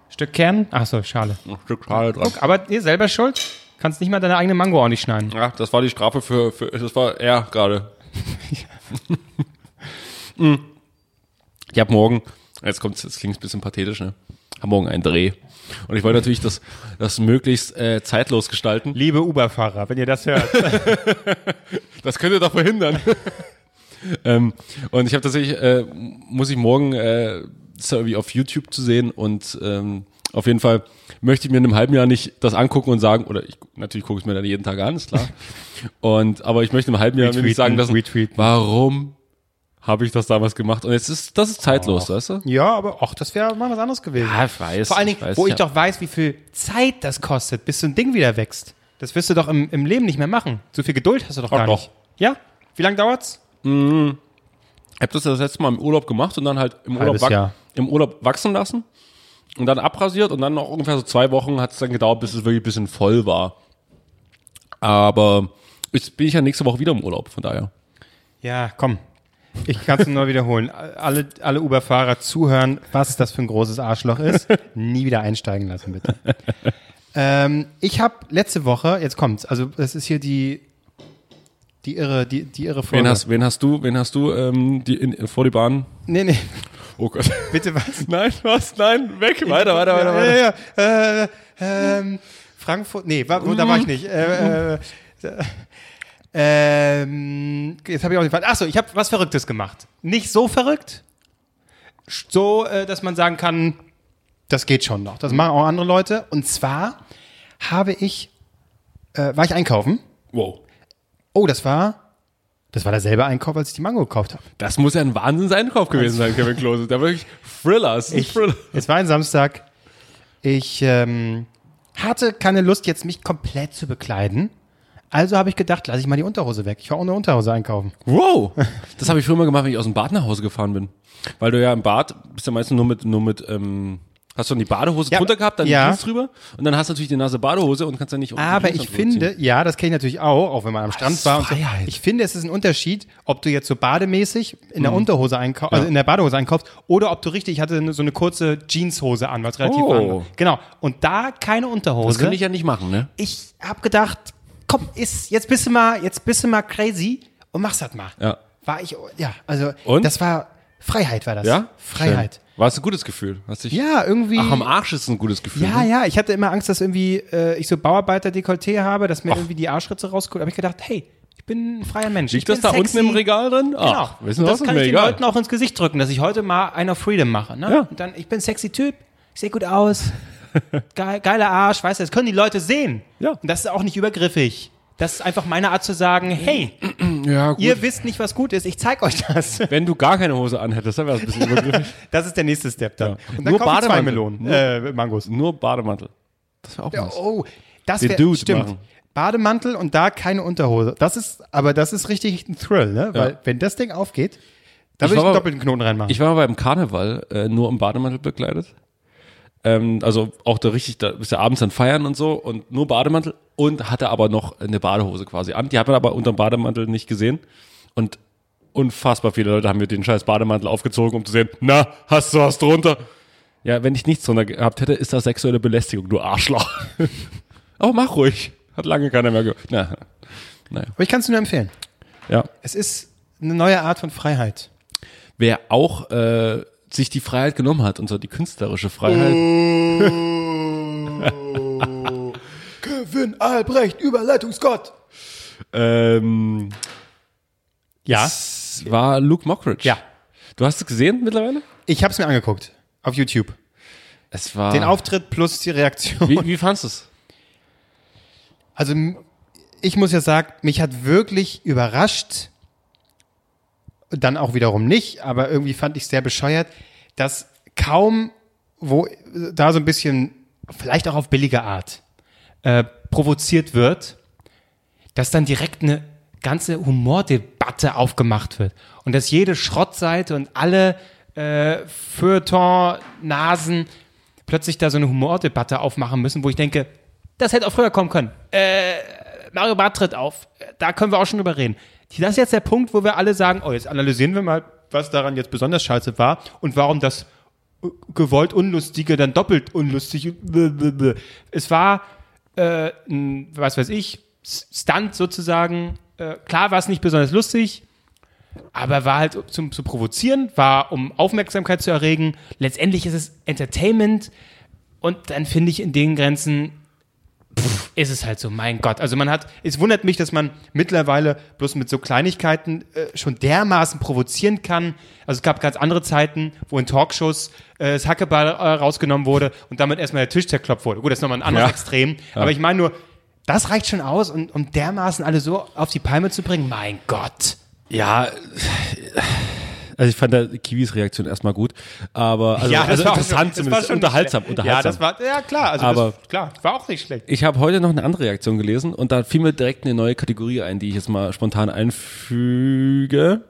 Stück Kern? Ach so, schade. Ein Stück Schale dran. Aber ihr selber schuld? Kannst nicht mal deine eigene Mango auch nicht schneiden. Ja, das war die Strafe für, für das war er gerade. Mm. ich habe morgen, jetzt kommt jetzt klingt ein bisschen pathetisch, ne? Hab morgen einen Dreh. Und ich wollte natürlich das, das möglichst äh, zeitlos gestalten. Liebe Uber-Fahrer, wenn ihr das hört. Das könnt ihr doch verhindern. ähm, und ich habe tatsächlich, äh, muss ich morgen, äh, irgendwie auf YouTube zu sehen und ähm, auf jeden Fall möchte ich mir in einem halben Jahr nicht das angucken und sagen, oder ich, natürlich gucke ich mir dann jeden Tag an, ist klar. und, aber ich möchte im halben Jahr mir nicht sagen lassen, retweeten. warum habe ich das damals gemacht? Und jetzt ist, das ist zeitlos, weißt du? ja, aber ach, das wäre mal was anderes gewesen. Ja, ich weiß. Vor allen Dingen, weiß, wo ich ja. doch weiß, wie viel Zeit das kostet, bis so ein Ding wieder wächst. Das wirst du doch im, im Leben nicht mehr machen. So viel Geduld hast du doch Ach gar doch. nicht. Ja? Wie lange dauert's? Ich habe das das letzte Mal im Urlaub gemacht und dann halt im Urlaub, Halbes Jahr. im Urlaub wachsen lassen und dann abrasiert und dann noch ungefähr so zwei Wochen hat es dann gedauert, bis es wirklich ein bisschen voll war. Aber jetzt bin ich ja nächste Woche wieder im Urlaub, von daher. Ja, komm. Ich kann es nur wiederholen. Alle, alle Uber-Fahrer zuhören, was das für ein großes Arschloch ist. Nie wieder einsteigen lassen, bitte. ähm, ich habe letzte Woche, jetzt kommt's, also das ist hier die, die irre, die, die irre Folge. Wen hast, wen hast du, wen hast du ähm, die in, vor die Bahn? nee, nee, Oh Gott. bitte was? Nein, was? Nein, weg. Weiter, weiter, weiter, weiter. Ja, ja, ja. Äh, ähm, Frankfurt, nee, war, da war ich nicht. Äh, äh, ähm, jetzt habe ich auch nicht. Achso, ich habe was Verrücktes gemacht. Nicht so verrückt, so, äh, dass man sagen kann, das geht schon noch. Das machen auch andere Leute. Und zwar habe ich, äh, war ich einkaufen. Wow. Oh, das war, das war derselbe Einkauf, als ich die Mango gekauft habe. Das muss ja ein Wahnsinnseinkauf gewesen sein, Kevin Klose. Der war wirklich Thriller. Es ist ein Ich, Thriller. es war ein Samstag. Ich ähm, hatte keine Lust, jetzt mich komplett zu bekleiden. Also habe ich gedacht, lasse ich mal die Unterhose weg. Ich war ohne Unterhose einkaufen. Wow. Das habe ich früher mal gemacht, wenn ich aus dem Bad nach Hause gefahren bin. Weil du ja im Bad bist ja meistens nur mit, nur mit, ähm, hast du dann die Badehose Ja, drunter gehabt, dann ja. die Jeans drüber und dann hast du natürlich die Nase Badehose und kannst dann nicht Aber ich finde, ja, das kenne ich natürlich auch, auch wenn man am Strand ist war. So. Ich finde, es ist ein Unterschied, ob du jetzt so bademäßig in der Unterhose einkaufst, also in der Badehose einkaufst, oder ob du richtig, ich hatte so eine kurze Jeanshose an, was relativ Oh. warm war. Genau. Und da keine Unterhose. Das könnte ich ja nicht machen, ne? ich habe gedacht, komm, ist, jetzt bist du mal, jetzt bist du mal crazy und mach's das mal. Ja. War ich, ja, also, Und? das war, Freiheit war das. Ja? Freiheit. Schön. War es ein gutes Gefühl? Hast dich, Ja, irgendwie. Ach, am Arsch ist es ein gutes Gefühl. Ja, ne? ja, ich hatte immer Angst, dass irgendwie äh, ich so Bauarbeiter-Dekolleté habe, dass mir irgendwie die Arschritze rausguckt. Aber ich gedacht, hey, ich bin ein freier Mensch. Liegt ich das da unten im sexy. Regal drin? Genau. Ach, wissen Und wir das was? kann ich den egal. Leuten auch ins Gesicht drücken, dass ich heute mal einer Freedom mache. Ne? Ja. Und dann, ich bin ein sexy Typ, ich sehe gut aus, geiler Arsch, weißt du, das können die Leute sehen. Ja. Und das ist auch nicht übergriffig. Das ist einfach meine Art zu sagen, hey, Ja, ihr wisst nicht, was gut ist, ich zeig euch das. Wenn du gar keine Hose anhättest, dann wäre es ein bisschen übergriffig. Das ist der nächste Step dann. Ja. Und dann Nur ich Bademantel. Melonen, Nur- äh, Mangos. Nur Bademantel. Das wäre auch Ja, was. oh, das Den wär, Dude stimmt. machen. Bademantel und da keine Unterhose. Das ist, aber das ist richtig ein Thrill, ne? Weil wenn das Ding aufgeht, da Ich würde ich war einen doppelten Knoten reinmachen. Ich war mal beim Karneval äh, nur im Bademantel bekleidet. Ähm, also auch da richtig, da bist du abends dann feiern und so und nur Bademantel und hatte aber noch eine Badehose quasi an. Die hat man aber unter dem Bademantel nicht gesehen. Und unfassbar viele Leute haben mir den scheiß Bademantel aufgezogen, um zu sehen, na, hast du was drunter? Ja, wenn ich nichts drunter gehabt hätte, ist das sexuelle Belästigung, du Arschloch. aber mach ruhig. Hat lange keiner mehr gehört. Na, naja. aber ich kann es nur empfehlen. Ja. Es ist eine neue Art von Freiheit. Wer auch äh, sich die Freiheit genommen hat, und zwar die künstlerische Freiheit, Kevin Albrecht, Überleitungsgott. ähm, Ja. es war Luke Mockridge. Ja. Du hast es gesehen mittlerweile? Ich habe es mir angeguckt. Auf YouTube. Es war. Den Auftritt plus die Reaktion. wie, wie fandest du es? Also ich muss ja sagen, mich hat wirklich überrascht, dann auch wiederum nicht, aber irgendwie fand ich sehr bescheuert, dass kaum, wo äh, da so ein bisschen, vielleicht auch auf billige Art, äh, provoziert wird, dass dann direkt eine ganze Humordebatte aufgemacht wird und dass jede Schrottseite und alle äh, Feuilleton-Nasen plötzlich da so eine Humordebatte aufmachen müssen, wo ich denke, das hätte auch früher kommen können. Äh, Mario Barth tritt auf. Da können wir auch schon drüber reden. Das ist jetzt der Punkt, wo wir alle sagen, oh, jetzt analysieren wir mal, was daran jetzt besonders scheiße war und warum das gewollt Unlustige dann doppelt unlustig. Es war, äh, ein, was weiß ich, Stunt sozusagen. Äh, klar war es nicht besonders lustig, aber war halt zum zu provozieren, war um Aufmerksamkeit zu erregen. Letztendlich ist es Entertainment und dann finde ich in den Grenzen pff, ist es halt so, mein Gott. Also man hat, es wundert mich, dass man mittlerweile bloß mit so Kleinigkeiten äh, schon dermaßen provozieren kann. Also es gab ganz andere Zeiten, wo in Talkshows äh, das Hackeball äh, rausgenommen wurde und damit erstmal der Tisch zerklopft wurde. Gut, das ist nochmal ein anderes Ja. Extrem. Aber ich meine nur, das reicht schon aus, um, um dermaßen alle so auf die Palme zu bringen. Mein Gott. Ja, also ich fand da Kiwis Reaktion erstmal gut, aber also, also war auch interessant schon- das zumindest, unterhaltsam, unterhaltsam. Ja, das war, ja klar, also Aber- das, klar, war auch nicht schlecht. Ich habe heute noch eine andere Reaktion gelesen und da fiel mir direkt eine neue Kategorie ein, die ich jetzt mal spontan einfüge.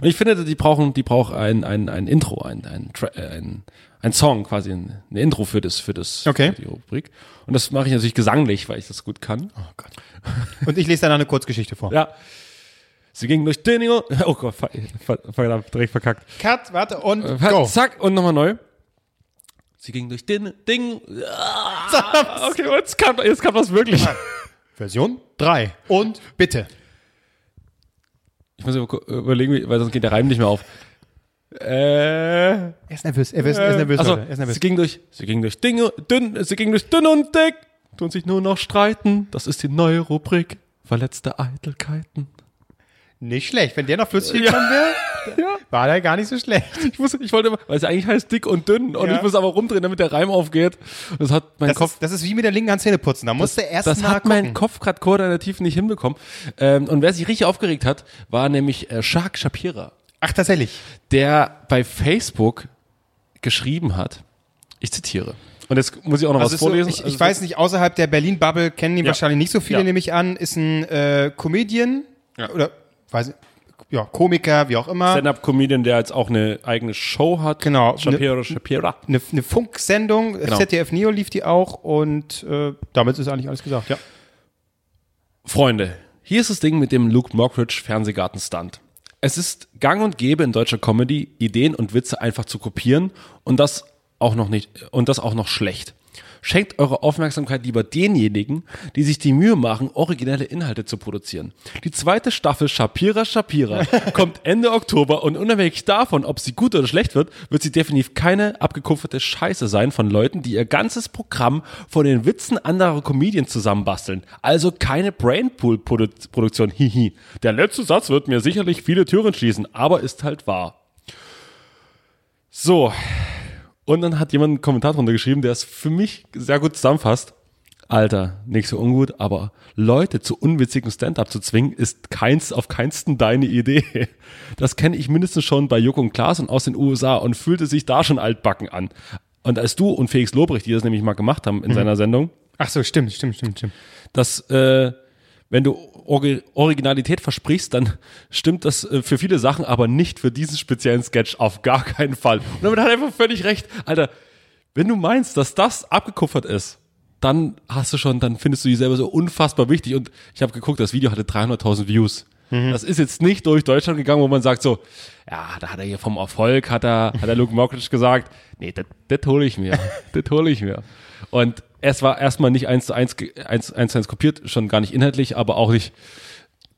Und ich finde, die brauchen, die braucht ein, ein, ein Intro, ein, ein, äh, ein, ein Song, quasi ein, ein Intro für das, für das, Okay. für die Rubrik. Und das mache ich natürlich gesanglich, weil ich das gut kann. Oh Gott. Und ich lese dann eine Kurzgeschichte vor. Ja. Sie ging durch den, oh Gott, ver- ver- verdammt, direkt verkackt. Cut, warte und Äh, go. Zack, und nochmal neu. Sie ging durch den Ding. Ah, okay, jetzt kam, jetzt kam das wirklich. Version 3. Und bitte. Ich muss über- überlegen, weil sonst geht der Reim nicht mehr auf. Äh, Er ist nervös, er ist, er ist nervös, also. Er ist nervös. sie ging durch, sie ging durch Dinge, dünn, sie ging durch dünn und dick, tun sich nur noch streiten. Das ist die neue Rubrik. Verletzte Eitelkeiten. Nicht schlecht. Wenn der noch flüssig gekommen wäre, Ja. war der gar nicht so schlecht. Ich muss, ich wollte, weil es eigentlich heißt dick und dünn und Ja. ich muss aber rumdrehen, damit der Reim aufgeht. Das hat mein Das, Kopf. ist, das ist wie mit der linken Hand Zähne putzen. Da musste erst Das mal hat mein gucken. Kopf gerade koordinativ nicht hinbekommen. Ähm, und wer sich richtig aufgeregt hat, war nämlich äh, Shark Shapira, Ach, tatsächlich. der bei Facebook geschrieben hat, ich zitiere, und jetzt muss ich auch noch Also was so, vorlesen. ich, Also ich weiß nicht, außerhalb der Berlin-Bubble kennen ihn Ja. wahrscheinlich nicht so viele, Ja. nehme ich an. Ist ein äh, Comedian Ja. oder weiß ja, Komiker, wie auch immer. Stand-up-Comedian, der jetzt auch eine eigene Show hat. Genau. Shapiro, Shapira. Eine, eine Funksendung, Genau. ZDF Neo lief die auch und äh, damit ist eigentlich alles gesagt, ja. Freunde, hier ist das Ding mit dem Luke Mockridge Fernsehgarten-Stunt. Es ist gang und gäbe in deutscher Comedy, Ideen und Witze einfach zu kopieren und das auch noch nicht, und das auch noch schlecht. Schenkt eure Aufmerksamkeit lieber denjenigen, die sich die Mühe machen, originelle Inhalte zu produzieren. Die zweite Staffel Shapira Shapira kommt Ende Oktober und unabhängig davon, ob sie gut oder schlecht wird, wird sie definitiv keine abgekupferte Scheiße sein von Leuten, die ihr ganzes Programm von den Witzen anderer Comedians zusammenbasteln. Also keine Brainpool-Produktion, hihi. Der letzte Satz wird mir sicherlich viele Türen schließen, aber ist halt wahr. So, und dann hat jemand einen Kommentar drunter geschrieben, der es für mich sehr gut zusammenfasst. Alter, nicht so ungut, aber Leute zu unwitzigen Stand-up zu zwingen, ist keins auf keinsten deine Idee. Das kenne ich mindestens schon bei Juck und Klaas und aus den USA und fühlte sich da schon altbacken an. Und als du und Felix Lobrecht, die das nämlich mal gemacht haben in seiner Sendung, Ach so, stimmt, stimmt, stimmt, stimmt. dass äh, wenn du Orgi- Originalität versprichst, dann stimmt das äh, für viele Sachen, aber nicht für diesen speziellen Sketch auf gar keinen Fall. Und damit hat er einfach völlig recht. Alter, wenn du meinst, dass das abgekupfert ist, dann hast du schon, dann findest du dich selber so unfassbar wichtig. Und ich habe geguckt, das Video hatte 300.000 Views. Das ist jetzt nicht durch Deutschland gegangen, wo man sagt so, ja, da hat er hier vom Erfolg, hat er, hat er Luke Mockridge gesagt, nee, das das hole ich mir, das hole ich mir. Und es war erstmal nicht eins zu eins, eins, eins zu eins kopiert, schon gar nicht inhaltlich, aber auch nicht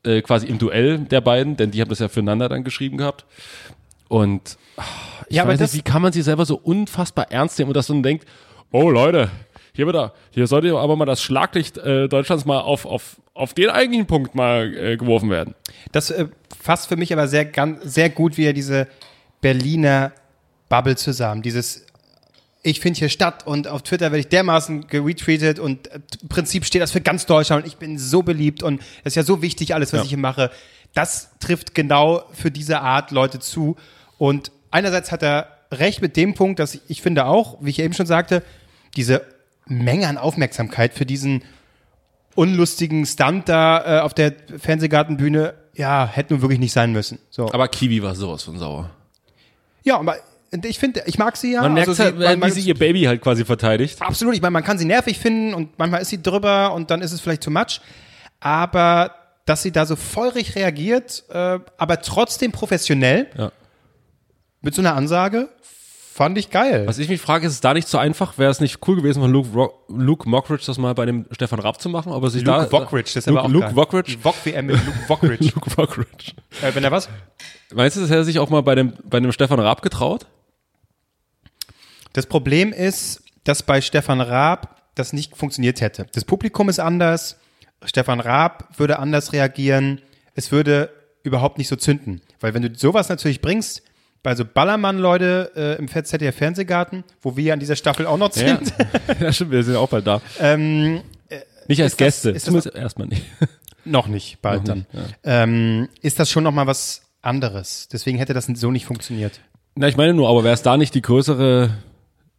äh, quasi im Duell der beiden, denn die haben das ja füreinander dann geschrieben gehabt. Und ah, ich Ja, aber weiß das- nicht, wie kann man sich selber so unfassbar ernst nehmen und dass man denkt, oh Leute, hier wieder, hier sollte aber mal das Schlaglicht äh, Deutschlands mal auf, auf, auf den eigentlichen Punkt mal äh, geworfen werden. Das äh, fasst für mich aber sehr, ganz, sehr gut wieder diese Berliner Bubble zusammen. Dieses, ich finde hier statt und auf Twitter werde ich dermaßen geretweetet und äh, im Prinzip steht das für ganz Deutschland und ich bin so beliebt und es ist ja so wichtig, alles, was Ja. ich hier mache. Das trifft genau für diese Art Leute zu. Und einerseits hat er recht mit dem Punkt, dass ich, ich finde auch, wie ich eben schon sagte, diese Menge an Aufmerksamkeit für diesen unlustigen Stunt da äh, auf der Fernsehgartenbühne, ja, hätte nun wirklich nicht sein müssen. So. Aber Kiwi war sowas von sauer. ja, aber ich finde, ich mag sie ja. Man merkt Also halt, sie- man- man- wie sie ihr Baby halt quasi verteidigt. Absolut, ich meine, man kann sie nervig finden und manchmal ist sie drüber und dann ist es vielleicht too much. Aber dass sie da so feurig reagiert, äh, aber trotzdem professionell, Ja. mit so einer Ansage, fand ich geil. Was ich mich frage, ist es da nicht so einfach? Wäre es nicht cool gewesen von Luke, Ro Luke Mockridge das mal bei dem Stefan Raab zu machen? Aber sich da, Luke Wockridge, das ist Luke, aber auch Luke geil. Wockridge? Wok WM mit Luke Wockridge. Luke Wockridge. äh, wenn er was? Meinst du, das hätte er sich auch mal bei dem, bei dem Stefan Raab getraut? Das Problem ist, dass bei Stefan Raab das nicht funktioniert hätte. Das Publikum ist anders. Stefan Raab würde anders reagieren. Es würde überhaupt nicht so zünden. Weil wenn du sowas natürlich bringst, bei so Ballermann-Leute äh, im ZDF Fernsehgarten, wo wir ja an dieser Staffel auch noch Ja. sind, ja, stimmt, wir sind ja auch bald da. ähm, Nicht als Gäste. das- Zumindest erstmal nicht. noch nicht, bald Noch nicht, dann, ähm, ist das schon noch mal was anderes. Deswegen hätte das so nicht funktioniert. Na, ich meine nur, aber wäre es da nicht die größere,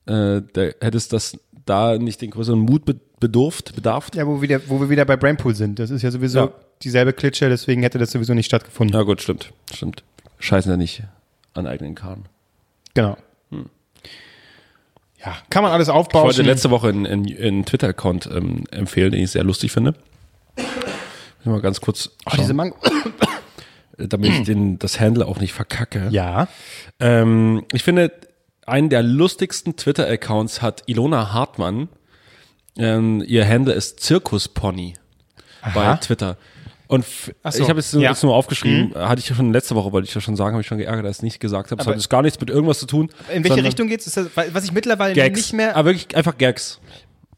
äh, der, hätte es das da nicht den größeren Mut be bedurft, bedarf? Ja, wo wir, wieder, wo wir wieder bei Brainpool sind. Das ist ja sowieso Ja. dieselbe Klitsche, deswegen hätte das sowieso nicht stattgefunden. Ja gut, stimmt, stimmt. Scheißen ja nicht an eigenen Karren. Genau. Ja, kann man alles Hm. Ich wollte aufbauen. letzte Woche einen, Twitter-Account ähm, empfehlen, den ich sehr lustig finde. Ich mal ganz kurz, oh, diese Mango. damit ich den, das Handle auch nicht verkacke. Ja. Ähm, ich finde, einen der lustigsten Twitter-Accounts hat Ilona Hartmann. Ähm, ihr Handle ist Zirkuspony bei. Twitter. Und so, ich habe jetzt, nur- ja. jetzt nur aufgeschrieben, hatte ich ja schon letzte Woche, wollte ich ja schon sagen, habe ich schon geärgert, dass ich es nicht gesagt habe. Es hat jetzt gar nichts mit irgendwas zu tun. In welche Richtung geht's? Ist das, was ich mittlerweile Gags. nicht mehr. Aber wirklich einfach Gags.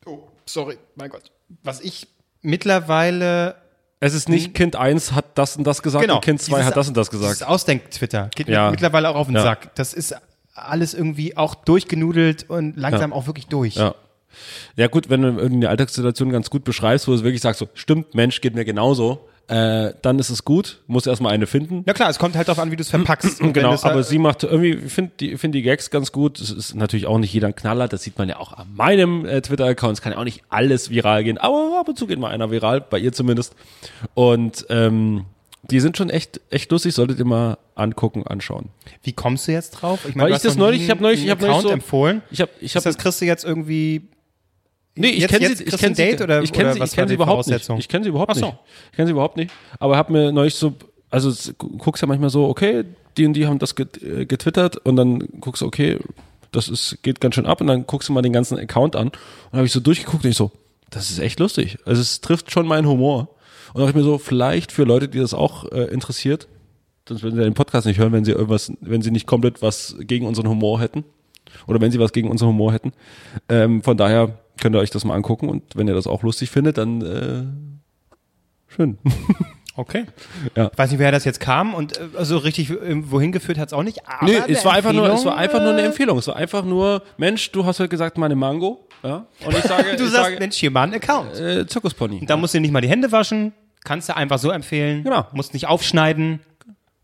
oh, sorry, mein Gott. Was ich mittlerweile. Es ist nicht Kind 1 hat das und das gesagt und Kind 2 Hm. Dieses- hat das und das gesagt. Ausdenk-Twitter geht Ja. mir mittlerweile auch auf den Ja. Sack. Das ist alles irgendwie auch durchgenudelt und langsam auch wirklich durch. Ja. Ja gut, wenn du irgendeine Alltagssituation ganz gut beschreibst, wo du wirklich sagst, so, stimmt, Mensch, geht mir genauso, äh, dann ist es gut, muss erstmal eine finden. Ja klar, es kommt halt darauf an, wie du es verpackst. Genau, das, aber sie macht irgendwie, ich finde die, find die Gags ganz gut. Es ist natürlich auch nicht jeder ein Knaller, das sieht man ja auch an meinem äh, Twitter-Account. Es kann ja auch nicht alles viral gehen, aber ab und zu geht mal einer viral, bei ihr zumindest. Und ähm, die sind schon echt, echt lustig, solltet ihr mal angucken, anschauen. Wie kommst du jetzt drauf? Ich du ich das neulich- ich hab neulich- ich hab neulich so- empfohlen. Ich habe, ich habe das kriegst du jetzt irgendwie Nee, ich kenne sie, ich kenne sie, Date oder- ich kenne sie, ich war sie überhaupt nicht. Ich kenne sie überhaupt so. nicht. Ich kenne sie überhaupt nicht. Aber habe mir neulich so, also guckst ja manchmal so, okay, die und die haben das äh, getwittert und dann guckst du, okay, das ist, geht ganz schön ab und dann guckst du mal den ganzen Account an und habe ich so durchgeguckt und ich so, das ist echt lustig. Also es trifft schon meinen Humor. Und habe ich mir so, vielleicht für Leute, die das auch äh, interessiert, sonst würden sie den Podcast nicht hören, wenn sie irgendwas, wenn sie nicht komplett was gegen unseren Humor hätten. Oder wenn sie was gegen unseren Humor hätten. Ähm, von daher könnt ihr euch das mal angucken und wenn ihr das auch lustig findet, dann äh, schön. Okay. Ja. Ich weiß nicht, wer das jetzt kam und äh, so richtig äh, wohin geführt hat es auch nicht. Aber Nee, es war einfach nur, es war einfach nur eine äh, Empfehlung. Es war einfach nur, Mensch, du hast heute gesagt, meine Mango. Ja? Und ich sage, Du ich sagst, sage Mensch, hier mal ein Account. äh, Zirkuspony. Da musst du nicht mal die Hände waschen, kannst du einfach so empfehlen. Genau. Musst nicht aufschneiden.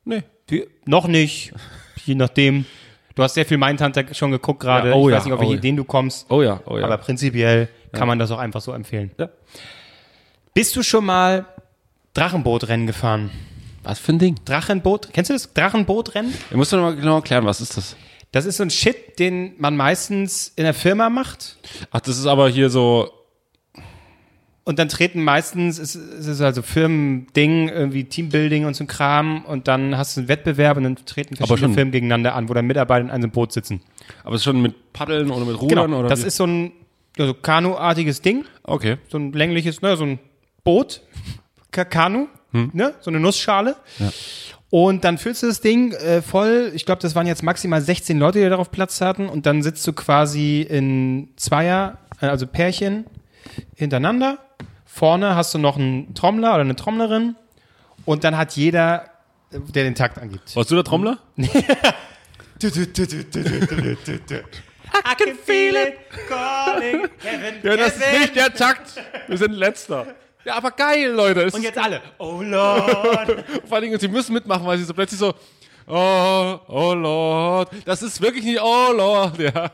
Nee. Die, noch nicht, je nachdem. Du hast sehr viel Mindhunter schon geguckt gerade. Ja, oh ich ja, weiß nicht, auf oh welche ja. Ideen du kommst. Oh ja, oh ja. Aber prinzipiell kann man das auch einfach so empfehlen. Bist du schon mal Drachenbootrennen gefahren? was für ein Ding? Drachenboot, kennst du das? Drachenbootrennen? Ich muss doch noch mal genau erklären, was ist das? Das ist so ein Shit, den man meistens in der Firma macht. Ach, das ist aber hier so, Und dann treten meistens, es es ist also Firmending, irgendwie Teambuilding und so ein Kram. Und dann hast du einen Wettbewerb und dann treten verschiedene Firmen gegeneinander an, wo dann Mitarbeiter in einem Boot sitzen. aber es ist schon mit Paddeln oder mit Rudern Genau, oder das wie? ist so ein ja, so Kanu-artiges Ding. Okay. So ein längliches, ne, so ein Boot. Ka- Kanu, ne, so eine Nussschale. Und dann füllst du das Ding äh, voll. Ich glaube, das waren jetzt maximal 16 Leute, die darauf Platz hatten. Und dann sitzt du quasi in Zweier, äh, also Pärchen hintereinander. Vorne hast du noch einen Trommler oder eine Trommlerin. Und dann hat jeder, der den Takt angibt. Warst du der Trommler? I can feel it calling Kevin, Ja, das ist nicht der Takt. Wir sind letzter. Ja, aber geil, Leute. Es Und jetzt alle. Oh Lord. Vor allen Dingen, sie müssen mitmachen, weil sie so plötzlich so, oh, oh Lord. Das ist wirklich nicht, oh Lord, ja.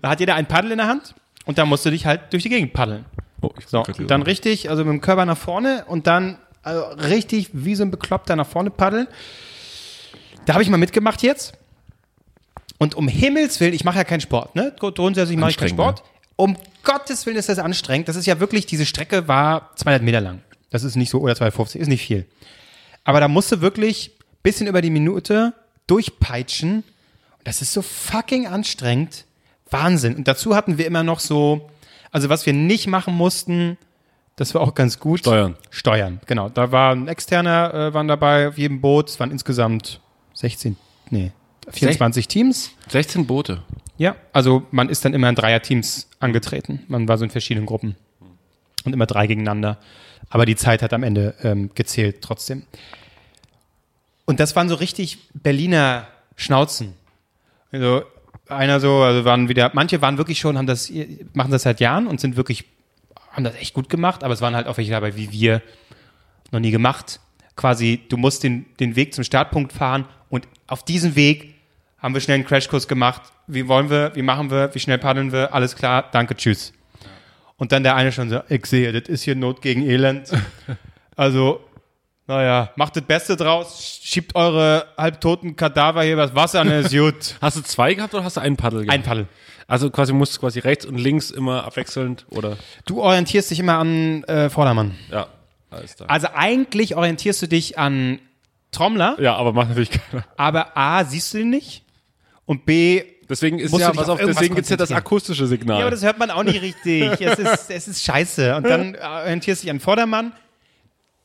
Da hat jeder ein Paddel in der Hand und da musst du dich halt durch die Gegend paddeln. Oh, So, und dann richtig, also mit dem Körper nach vorne und dann also richtig wie so ein Bekloppter nach vorne paddeln. Da habe ich mal mitgemacht jetzt. Und um Himmels Willen, ich mache ja keinen Sport, ne? Grundsätzlich mache ich keinen Sport. Um Gottes Willen ist das anstrengend. Das ist ja wirklich, diese Strecke war 200 Meter lang. Das ist nicht so, oder 250, ist nicht viel. Aber da musst du wirklich bisschen über die Minute durchpeitschen. Und das ist so fucking anstrengend. Wahnsinn. Und dazu hatten wir immer noch so, also was wir nicht machen mussten, das war auch ganz gut. Steuern. Steuern, genau. Da war ein externer, äh, waren dabei auf jedem Boot. Es waren insgesamt 16, nee, 24 Teams. 16 Boote. Ja, also man ist dann immer in Dreierteams angetreten. Man war so in verschiedenen Gruppen. Und immer drei gegeneinander. Aber die Zeit hat am Ende ähm, gezählt trotzdem. Und das waren so richtig Berliner Schnauzen. Also einer so, also waren wieder, manche waren wirklich schon, haben das, machen das seit Jahren und sind wirklich, haben das echt gut gemacht, aber es waren halt auch welche dabei wie wir, noch nie gemacht. Quasi, du musst den, den Weg zum Startpunkt fahren und auf diesem Weg haben wir schnell einen Crashkurs gemacht. Wie wollen wir, wie machen wir, wie schnell paddeln wir, alles klar, danke, tschüss. Und dann der eine schon so, ich sehe, das ist hier Not gegen Elend. Also, naja, macht das Beste draus, schiebt eure halbtoten Kadaver hier übers Wasser dann ist gut. Hast du zwei gehabt oder hast du einen Paddel gehabt? Ein Paddel. Also quasi musst du quasi rechts und links immer abwechselnd oder Du orientierst dich immer an äh, Vordermann. ja, alles da. Also eigentlich orientierst du dich an Trommler, Ja, aber macht natürlich keiner. aber A, siehst du den nicht und B, Deswegen ist Musst ja, was auf deswegen gibt's ja das akustische Signal. Ja, aber das hört man auch nicht richtig. es, ist, es ist scheiße. Und dann orientierst du dich an Vordermann.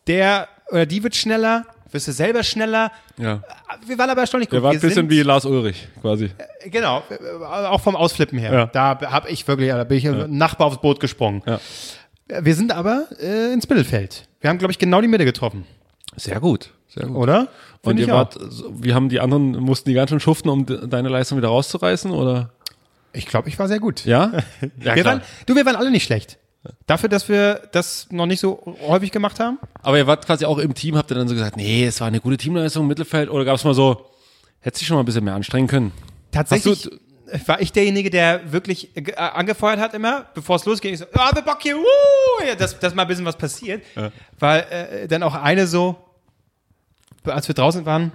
Der oder die wird schneller, wirst du selber schneller. ja. Wir waren aber erstaunlich gut. Der war ein bisschen wie Lars Ulrich, quasi. Genau, äh, auch vom Ausflippen her. Ja. Da habe ich wirklich, da bin ich Nachbar aufs Boot gesprungen. Ja. Wir sind aber äh, ins Mittelfeld. Wir haben, glaube ich, genau die Mitte getroffen. Sehr gut. Sehr gut. Oder? Und Find ihr ich auch. wart, wie haben die anderen, mussten die ganz schön schuften, um de- deine Leistung wieder rauszureißen, oder? Ich glaube, ich war sehr gut. Ja? ja, wir waren, du, wir waren alle nicht schlecht. Dafür, dass wir das noch nicht so häufig gemacht haben? Aber ihr wart quasi auch im Team, habt ihr dann so gesagt, nee, es war eine gute Teamleistung im Mittelfeld oder gab es mal so, hätte sich schon mal ein bisschen mehr anstrengen können? Tatsächlich war ich derjenige, der wirklich äh, angefeuert hat immer, bevor es losging. Ich so, ah, wir Bock hier, wuh! Ja, dass, dass mal ein bisschen was passiert. Weil äh, dann auch eine so, als wir draußen waren,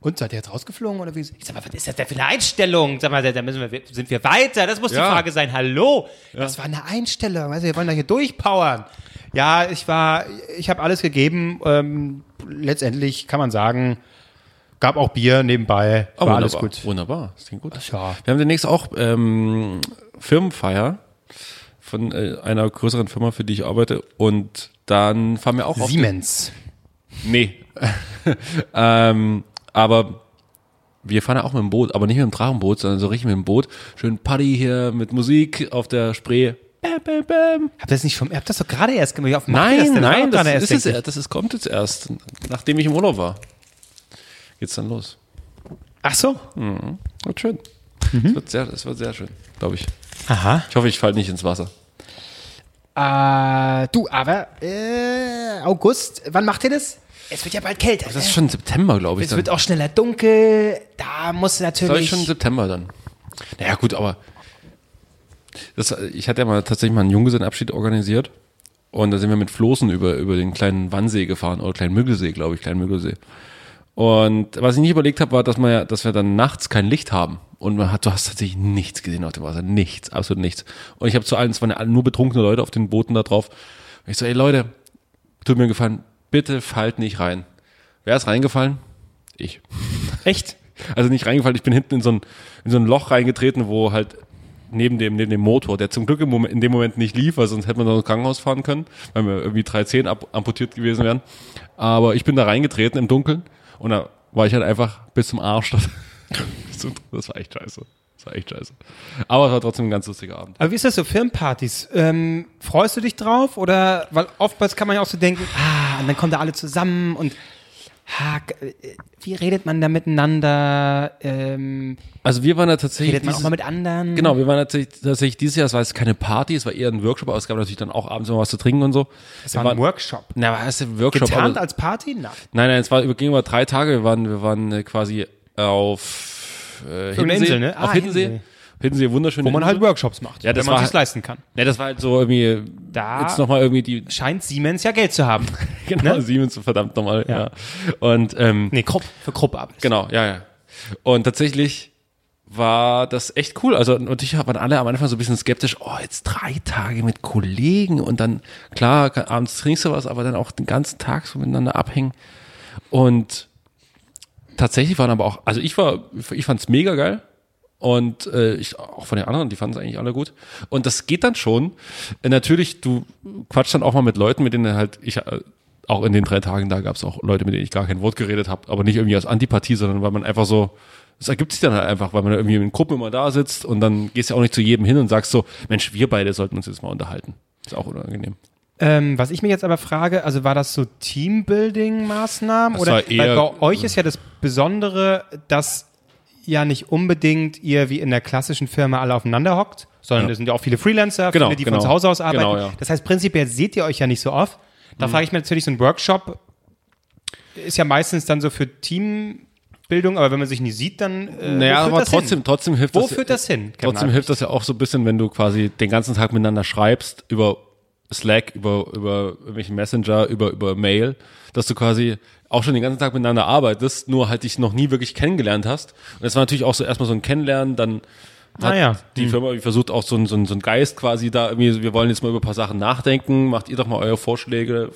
und seid ihr jetzt rausgeflogen oder wie? Ich sag mal, was ist das denn für eine Einstellung? Sag mal, da müssen wir, sind wir weiter? Das muss die Ja. Frage sein. Hallo? Das war eine Einstellung. Du, wir wollen da hier durchpowern. Ja, ich war, ich habe alles gegeben. Ähm, letztendlich kann man sagen, gab auch Bier nebenbei. Oh, war alles gut. Wunderbar, das klingt gut. Ja. Wir haben demnächst auch ähm, Firmenfeier von äh, einer größeren Firma, für die ich arbeite. Und dann fahren wir auch auf. Siemens. Nee. ähm, aber wir fahren ja auch mit dem Boot, aber nicht mit dem Drachenboot, sondern so richtig mit dem Boot. Schön Party hier mit Musik auf der Spree. Bam, bam, bam. Habt ihr das nicht ihr habt das doch gerade erst gemacht. Ihr Nein, das nein, das, gerade ist es, ich. das ist, kommt jetzt erst. Nachdem ich im Urlaub war. Geht's dann los. Ach so. Wird schön. Mhm. Das, wird sehr, das wird sehr schön, glaube ich. Aha. Ich hoffe, ich falle nicht ins Wasser. Äh, du, aber äh, August, wann macht ihr das? Es wird ja bald kälter. Das ist schon September, glaube ich. es Dann. wird auch schneller dunkel. Da muss Soll ich natürlich. schon September dann? Naja, gut, aber das, ich hatte ja mal tatsächlich mal einen Junggesellenabschied organisiert und da sind wir mit Floßen über, über den kleinen Wannsee gefahren oder kleinen Müggelsee, glaube ich, kleinen Müggelsee. Und was ich nicht überlegt habe, war, dass, man ja, dass wir dann nachts kein Licht haben. Und man hat, du hast tatsächlich nichts gesehen auf dem Wasser. Nichts, absolut nichts. Und ich habe zu allen, es waren ja nur betrunkene Leute auf den Booten da drauf. Und ich so, ey Leute, tut mir Gefallen, bitte fallt nicht rein. Wer ist reingefallen? Ich. Echt? Also nicht reingefallen, ich bin hinten in so ein, in so ein Loch reingetreten, wo halt neben dem, neben dem Motor, der zum Glück im Moment, in dem Moment nicht lief, weil sonst hätte man noch ins Krankenhaus fahren können, weil mir irgendwie drei Zehen amputiert gewesen wären. Aber ich bin da reingetreten im Dunkeln und da war ich halt einfach bis zum Arsch. Das war echt scheiße. Das war echt scheiße. Aber es war trotzdem ein ganz lustiger Abend. Aber wie ist das so, Firmenpartys? Ähm, freust du dich drauf? Oder, weil oftmals kann man ja auch so denken, ah, und dann kommen da alle zusammen und ah, wie redet man da miteinander? Ähm, Also wir waren da tatsächlich. redet man auch dieses- mal mit anderen? Genau, wir waren tatsächlich, tatsächlich dieses Jahr, es war jetzt keine Party, es war eher ein Workshop, aber es gab natürlich dann auch abends immer was zu trinken und so. Das war ein Workshop. Na, was heißt denn Workshop? Getarnt aber- als Party? Nein. Nein, nein, es war, ging über drei Tage. Wir waren, wir waren quasi auf äh, Hiddensee. Insel, ne? Auf Ah, Hiddensee. Hiddensee. Wunderschöne wunderschöne Wo man halt. Workshops macht, Ja, das wenn man halt- leisten kann. Ja, das war halt so irgendwie, Da- jetzt nochmal irgendwie die, Scheint Siemens ja Geld zu haben. genau, Ne? Siemens, verdammt nochmal, ja. Ja. Und, ähm, Nee, Krupp, für Krupp arbeitest. Genau, ja, ja. Und tatsächlich war das echt cool. Also natürlich waren alle am Anfang so ein bisschen skeptisch, oh, jetzt drei Tage mit Kollegen und dann, klar, abends trinkst du was, aber dann auch den ganzen Tag so miteinander abhängen. Und tatsächlich waren aber auch, also ich war, ich fand's mega geil. Und äh, ich, auch von den anderen, die fanden es eigentlich alle gut. Und das geht dann schon. Äh, natürlich, du quatschst dann auch mal mit Leuten, mit denen halt, ich, äh, auch in den drei Tagen, da gab es auch Leute, mit denen ich gar kein Wort geredet habe, aber nicht irgendwie aus Antipathie, sondern weil man einfach so, es ergibt sich dann halt einfach, weil man irgendwie in Gruppen immer da sitzt und dann gehst du auch nicht zu jedem hin und sagst so, Mensch, wir beide sollten uns jetzt mal unterhalten. Ist auch unangenehm. Ähm, was ich mir jetzt aber frage, also war das so Teambuilding-Maßnahmen? Oder weil bei euch ist ja das Besondere, dass ja nicht unbedingt ihr wie in der klassischen Firma alle aufeinander hockt, sondern Ja. es sind ja auch viele Freelancer, Genau, viele, die genau. von zu Hause aus arbeiten. Genau, ja. Das heißt, prinzipiell seht ihr euch ja nicht so oft. Da frage ich mich natürlich, so ein Workshop ist ja meistens dann so für Teambildung, aber wenn man sich nie sieht, dann äh, Naja, wo aber trotzdem, hin? trotzdem hilft Wo das. führt das hin? Trotzdem hilft das ja auch so ein bisschen, wenn du quasi den ganzen Tag miteinander schreibst, über Slack, über, über irgendwelche Messenger, über, über Mail, dass du quasi auch schon den ganzen Tag miteinander arbeitest, nur halt dich noch nie wirklich kennengelernt hast. Und das war natürlich auch so erstmal so ein Kennenlernen, dann hat Ah ja. die Firma irgendwie versucht auch so ein, so, ein, so ein Geist quasi da irgendwie, wir wollen jetzt mal über ein paar Sachen nachdenken, macht ihr doch mal eure Vorschläge,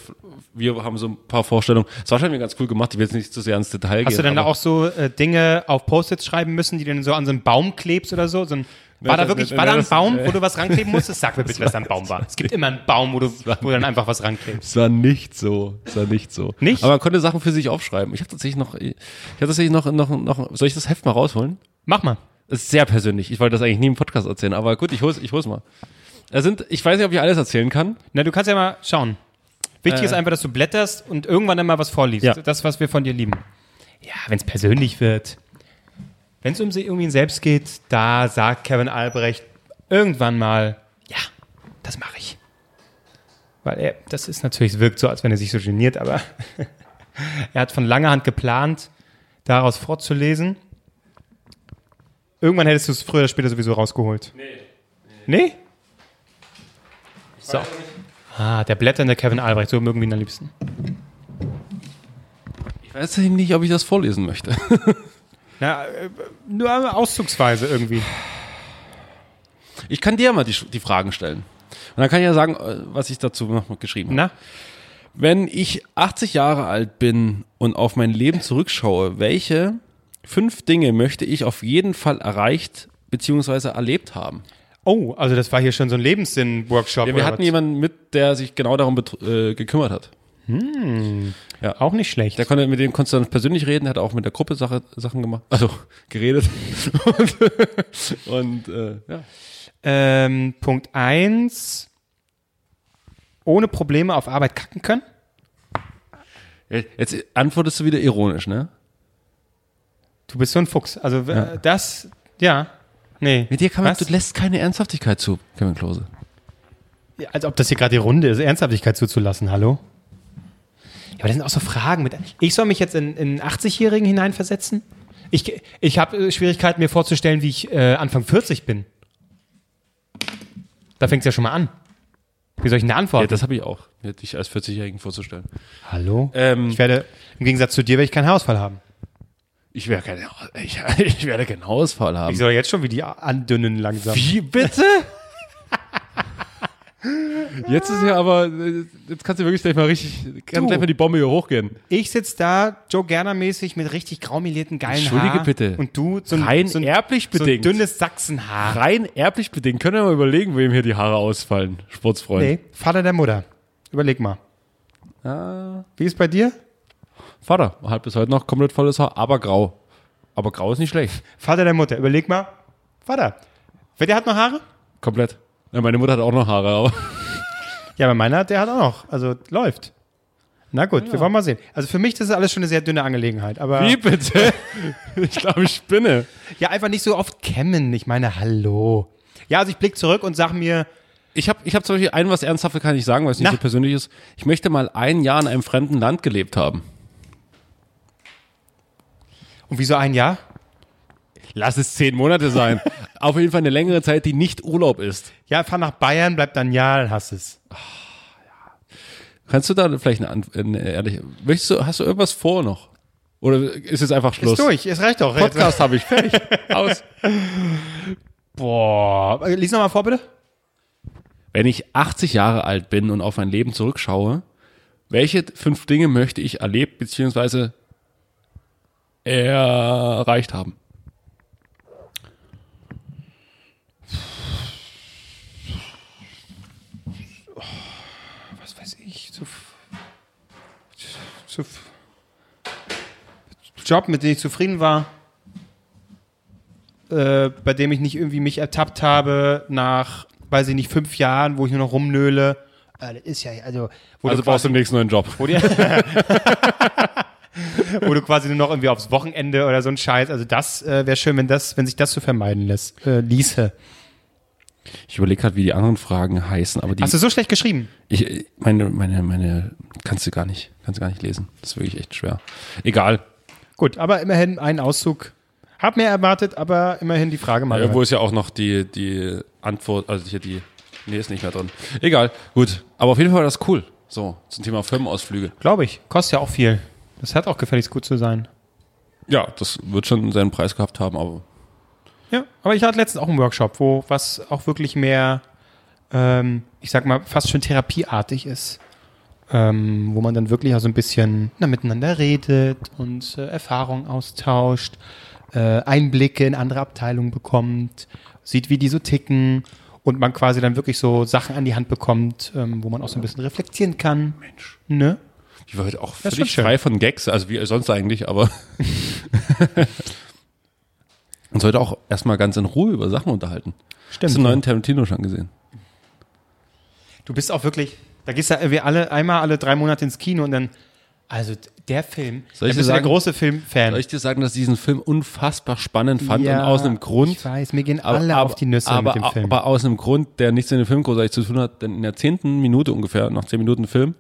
wir haben so ein paar Vorstellungen. Das war schon ganz cool gemacht, ich will jetzt nicht zu sehr ins Detail gehen. Hast du denn da auch so äh, Dinge auf Post-its schreiben müssen, die du dann so an so einen Baum klebst oder so? so ein, war da wirklich, war da ein Baum, wo du was rankleben musstest? Sag mir bitte, was da ein Baum war. Es gibt immer einen Baum, wo du, wo dann einfach was ranklebst. Es war nicht so. Es war nicht so. Nicht? Aber man konnte Sachen für sich aufschreiben. Ich habe tatsächlich noch, ich habe tatsächlich noch, noch, noch, soll ich das Heft mal rausholen? Mach mal. Das ist sehr persönlich. Ich wollte das eigentlich nie im Podcast erzählen, aber gut, ich hol's, ich hol's mal. Da sind, ich weiß nicht, ob ich alles erzählen kann. Na, du kannst ja mal schauen. Wichtig Äh. ist einfach, dass du blätterst und irgendwann dann mal was vorliest. Ja. Das, was wir von dir lieben. Ja, wenn es persönlich wird. Wenn es um sie irgendwie selbst geht, da sagt Kevin Albrecht irgendwann mal, ja, das mache ich. Weil er, das ist natürlich, es wirkt so, als wenn er sich so geniert, aber er hat von langer Hand geplant, daraus vorzulesen. Irgendwann hättest du es früher oder später sowieso rausgeholt. Nee. Nee? So. Ah, der blätternde Kevin Albrecht, so mögen wir ihn am liebsten. Ich weiß nicht, ob ich das vorlesen möchte. Na, äh, nur auszugsweise irgendwie. Ich kann dir mal die, die Fragen stellen. Und dann kann ich ja sagen, äh, was ich dazu noch geschrieben habe. Na? Wenn ich 80 Jahre alt bin und auf mein Leben zurückschaue, welche fünf Dinge möchte ich auf jeden Fall erreicht bzw. erlebt haben? Oh, also das war hier schon so ein Lebenssinn-Workshop. Ja, wir hatten was? jemanden mit, der sich genau darum äh, gekümmert hat. Auch nicht schlecht. Der konnte, mit dem konntest du dann persönlich reden, der hat auch mit der Gruppe Sache, Sachen gemacht, also geredet. und und äh, ja. Ähm, Punkt eins ohne Probleme auf Arbeit kacken können. Jetzt antwortest du wieder ironisch, ne? Du bist so ein Fuchs. Also äh, das, ja, nee. Mit dir kann man, Was? du lässt keine Ernsthaftigkeit zu, Kevin Klose. Ja, Als ob das hier gerade die Runde ist, Ernsthaftigkeit zuzulassen, hallo? Aber das sind auch so Fragen. Mit, ich soll mich jetzt in, in einen 80-Jährigen hineinversetzen? Ich, ich habe Schwierigkeiten, mir vorzustellen, wie ich äh, Anfang 40 bin. Da fängt es ja schon mal an. Wie soll ich denn da Ja, das habe ich auch, mir dich als 40-Jährigen vorzustellen. hallo? Ähm, Ich werde, im Gegensatz zu dir, werde ich keinen Haarausfall haben. ich, werde keine, ich, ich werde keinen Ausfall haben. Ich soll jetzt schon wie die andünnen langsam. Wie bitte? Jetzt ist ja aber, äh, jetzt kannst du wirklich gleich mal richtig, kann Du. gleich mal die Bombe hier hochgehen. Ich sitze da, Joe Gerner-mäßig, mit richtig graumelierten, geilen Entschuldige Haar. bitte. Und du, so ein, Rein so ein, erblich so ein bedingt. dünnes Sachsenhaar. Rein erblich bedingt. Können wir mal überlegen, wem hier die Haare ausfallen, Sportsfreund. Nee, Vater der Mutter. Überleg mal. Ah, Wie ist bei dir? Vater, hat bis heute noch komplett volles Haar, aber grau. Aber grau ist nicht schlecht. Vater der Mutter. Überleg mal. Vater. Wer der hat noch Haare? Komplett. Ja, meine Mutter hat auch noch Haare, aber. Ja, aber meiner, der hat auch noch. Also läuft. Na gut, wir wollen mal sehen. Also für mich das ist alles schon eine sehr dünne Angelegenheit. Aber Wie bitte? ich glaube, ich spinne. ja, einfach nicht so oft kämmen. Ich meine, hallo. Ja, also ich blick zurück und sag mir, Ich habe ich hab zum Beispiel ein, was Ernsthaftes kann ich sagen, weil es nicht Na. so persönlich ist. Ich möchte mal ein Jahr in einem fremden Land gelebt haben. und wieso ein Jahr? Lass es zehn Monate sein. Auf jeden Fall eine längere Zeit, die nicht Urlaub ist. Ja, fahr nach Bayern, bleib dann ein Jahr, dann hast es. Kannst du da vielleicht eine, eine ehrliche, möchtest du, hast du irgendwas vor noch? Oder ist es einfach Schluss? Ist durch, es reicht doch. Podcast habe ich fertig. Aus. Boah. Lies nochmal vor, bitte. Wenn ich 80 Jahre alt bin und auf mein Leben zurückschaue, welche fünf Dinge möchte ich erlebt bzw. erreicht haben? was weiß ich, zu, zu Job, mit dem ich zufrieden war, äh, bei dem ich nicht irgendwie mich ertappt habe nach, weiß ich nicht, fünf Jahren, wo ich nur noch rumnöle. Äh, das ist ja, also, Also brauchst du quasi, demnächst einen neuen Job. wo, die, wo du quasi nur noch irgendwie aufs Wochenende oder so ein Scheiß, also das äh, wäre schön, wenn das, wenn sich das so vermeiden lässt, äh, ließe. Ich überlege gerade, wie die anderen Fragen heißen, aber die, Hast du so schlecht geschrieben? ich, meine, meine, meine, kannst du gar nicht, kannst du gar nicht lesen. Das ist wirklich echt schwer. Egal. Gut, aber immerhin ein Auszug. Hab mehr erwartet, aber immerhin die Frage mal. Irgendwo ist ja auch noch die, die Antwort, also hier die, nee, ist nicht mehr drin. Egal, gut. Aber auf jeden Fall war das cool. So, zum Thema Firmenausflüge. Glaube ich. Kostet ja auch viel. Das hat auch gefälligst gut zu sein. Ja, das wird schon seinen Preis gehabt haben, aber Ja, aber ich hatte letztens auch einen Workshop, wo was auch wirklich mehr, ähm, ich sag mal, fast schon therapieartig ist. Ähm, wo man dann wirklich auch so ein bisschen na, miteinander redet und äh, Erfahrungen austauscht, äh, Einblicke in andere Abteilungen bekommt, sieht, wie die so ticken und man quasi dann wirklich so Sachen an die Hand bekommt, ähm, wo man auch so ein bisschen reflektieren kann. Mensch. Ne? ich war heute auch völlig frei von Gags, also wie sonst eigentlich, aber uns heute auch erstmal ganz in Ruhe über Sachen unterhalten. Stimmt. Hast du den neuen Tarantino schon gesehen? Du bist auch wirklich, da gehst du irgendwie alle, einmal alle drei Monate ins Kino und dann, also Der Film. Soll ich dir du der sagen- große Filmfan. Soll ich dir sagen, dass ich diesen Film unfassbar spannend fand und aus einem Grund. Ich weiß, mir gehen alle auf die Nüsse aber, mit dem Film. Aber aus einem Grund, der nichts mit dem Film großartig zu tun hat, denn in der zehnten Minute ungefähr, nach zehn Minuten Film,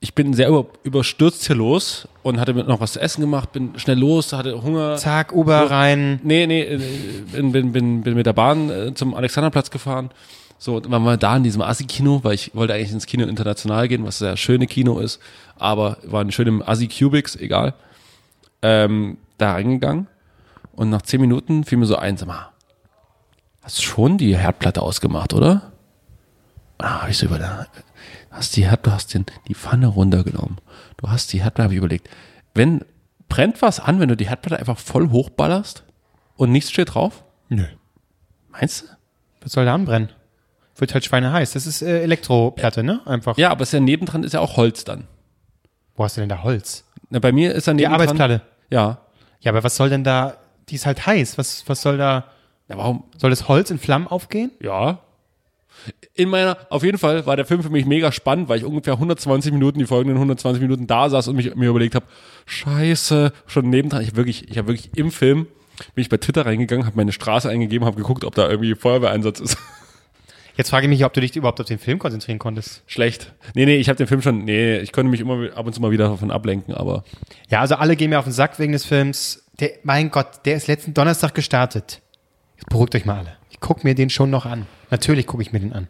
ich bin sehr über, überstürzt hier los und hatte noch was zu essen gemacht, bin schnell los, hatte Hunger. Zack, Uber rein. Nee, nee, äh, bin, bin, bin, bin mit der Bahn äh, zum Alexanderplatz gefahren. So, und waren wir da in diesem Assi-Kino, weil ich wollte eigentlich ins Kino international gehen, was sehr schöne Kino ist, aber war ein schönem Assi-Cubics, egal. Ähm, da reingegangen und nach zehn Minuten fiel mir so ein, sag mal, hast schon die Herdplatte ausgemacht, oder? Ah, hab ich so überlegt, hast die Herd, du hast den, die Pfanne runtergenommen. Du hast die Herdplatte, habe ich überlegt. Wenn, brennt was an, wenn du die Herdplatte einfach voll hochballerst und nichts steht drauf? Nö. Meinst du? Was soll da anbrennen? Wird halt schweineheiß. Das ist äh, Elektroplatte, ne? Einfach. Ja, aber es ist ja nebendran ist ja auch Holz dann. Wo hast du denn da Holz? Na, bei mir ist ja Die nebendran. Arbeitsplatte. Ja. Ja, aber was soll denn da? Die ist halt heiß. Was, was soll da? Ja, warum? Soll das Holz in Flammen aufgehen? Ja. In meiner, auf jeden Fall war der Film für mich mega spannend, weil ich ungefähr 120 Minuten, die folgenden 120 Minuten da saß und mich, mir überlegt habe, scheiße, schon nebendran, ich wirklich, ich habe wirklich im Film, bin ich bei Twitter reingegangen, habe meine Straße eingegeben, habe geguckt, ob da irgendwie Feuerwehreinsatz ist. Jetzt frage ich mich, ob du dich überhaupt auf den Film konzentrieren konntest. Schlecht. Nee, nee, ich habe den Film schon, nee, ich konnte mich immer ab und zu mal wieder davon ablenken, aber Ja, also alle gehen mir auf den Sack wegen des Films. Der, mein Gott, der ist letzten Donnerstag gestartet. Jetzt beruhigt euch mal alle. Ich gucke mir den schon noch an. Natürlich gucke ich mir den an.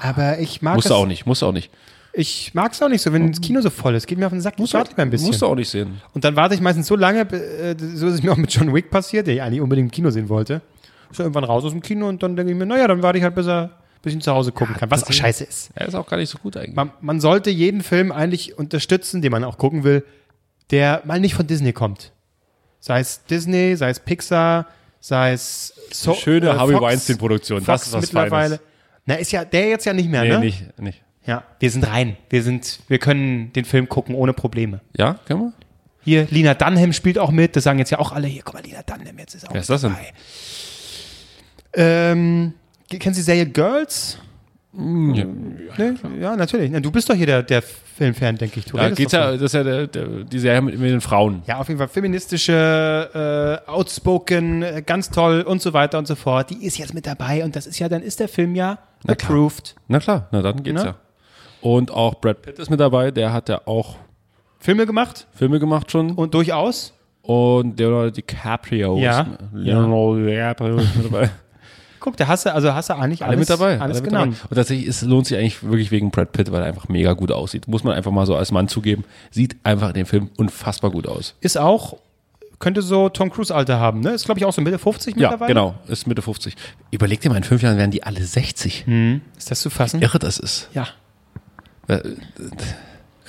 Aber ich mag du auch nicht, musst du auch nicht. Ich mag es auch nicht so, wenn das Kino so voll ist. Geht mir auf den Sack. Ich warte lieber ein bisschen. Musst du auch nicht sehen. Und dann warte ich meistens so lange, äh, so ist es mir auch mit John Wick passiert, der ich eigentlich unbedingt im Kino sehen wollte. Ist er irgendwann raus aus dem Kino und dann denke ich mir, naja, dann warte ich halt, bis er bis ich ihn zu Hause gucken kann. Was auch scheiße ist. Er ist auch gar nicht so gut eigentlich. Man, man sollte jeden Film eigentlich unterstützen, den man auch gucken will, der mal nicht von Disney kommt. Sei es Disney, sei es Pixar, sei es so, Schöne äh, Harvey Fox- Weinstein-Produktion. Das Fox ist was mittlerweile. Feines. Na, ist ja der jetzt ja nicht mehr, Nee, ne? nicht, nicht. Ja, wir sind rein. Wir sind, wir können den Film gucken ohne Probleme. Ja, können wir? Hier, Lina Dunham spielt auch mit. Das sagen jetzt ja auch alle hier. Guck mal, Lina Dunham jetzt ist auch Wer ist das denn? Ähm, kennen Sie die Serie Girls? Ja, Nee? Ja, natürlich. Na, Du bist doch hier der, der Filmfan, denke ich. Du da redest geht's ja, das ist ja der, der, die Serie mit, mit den Frauen. Ja, auf jeden Fall feministische, äh, outspoken, äh, ganz toll und so weiter und so fort. Die ist jetzt mit dabei und das ist ja, dann ist der Film ja Na klar. approved. Na klar, na dann geht's Ne? ja. Und auch Brad Pitt ist mit dabei, der hat ja auch Filme gemacht Filme gemacht schon. und durchaus. Und Leonardo DiCaprio Ja. ist Leonardo DiCaprio ist mit dabei. Guck, da hast du, also hast du eigentlich Alle alles, mit dabei. alles alle mit genommen. dabei. Und tatsächlich es lohnt sich eigentlich wirklich wegen Brad Pitt, weil er einfach mega gut aussieht. Muss man einfach mal so als Mann zugeben. Sieht einfach in dem Film unfassbar gut aus. Ist auch, könnte so Tom Cruise Alter haben, ne? Ist glaube ich auch so Mitte 50 Ja, mittlerweile. genau. Ist Mitte 50. Überleg dir mal, in fünf Jahren werden die alle 60. Ist das zu fassen? Irre das ist. Ja. Äh,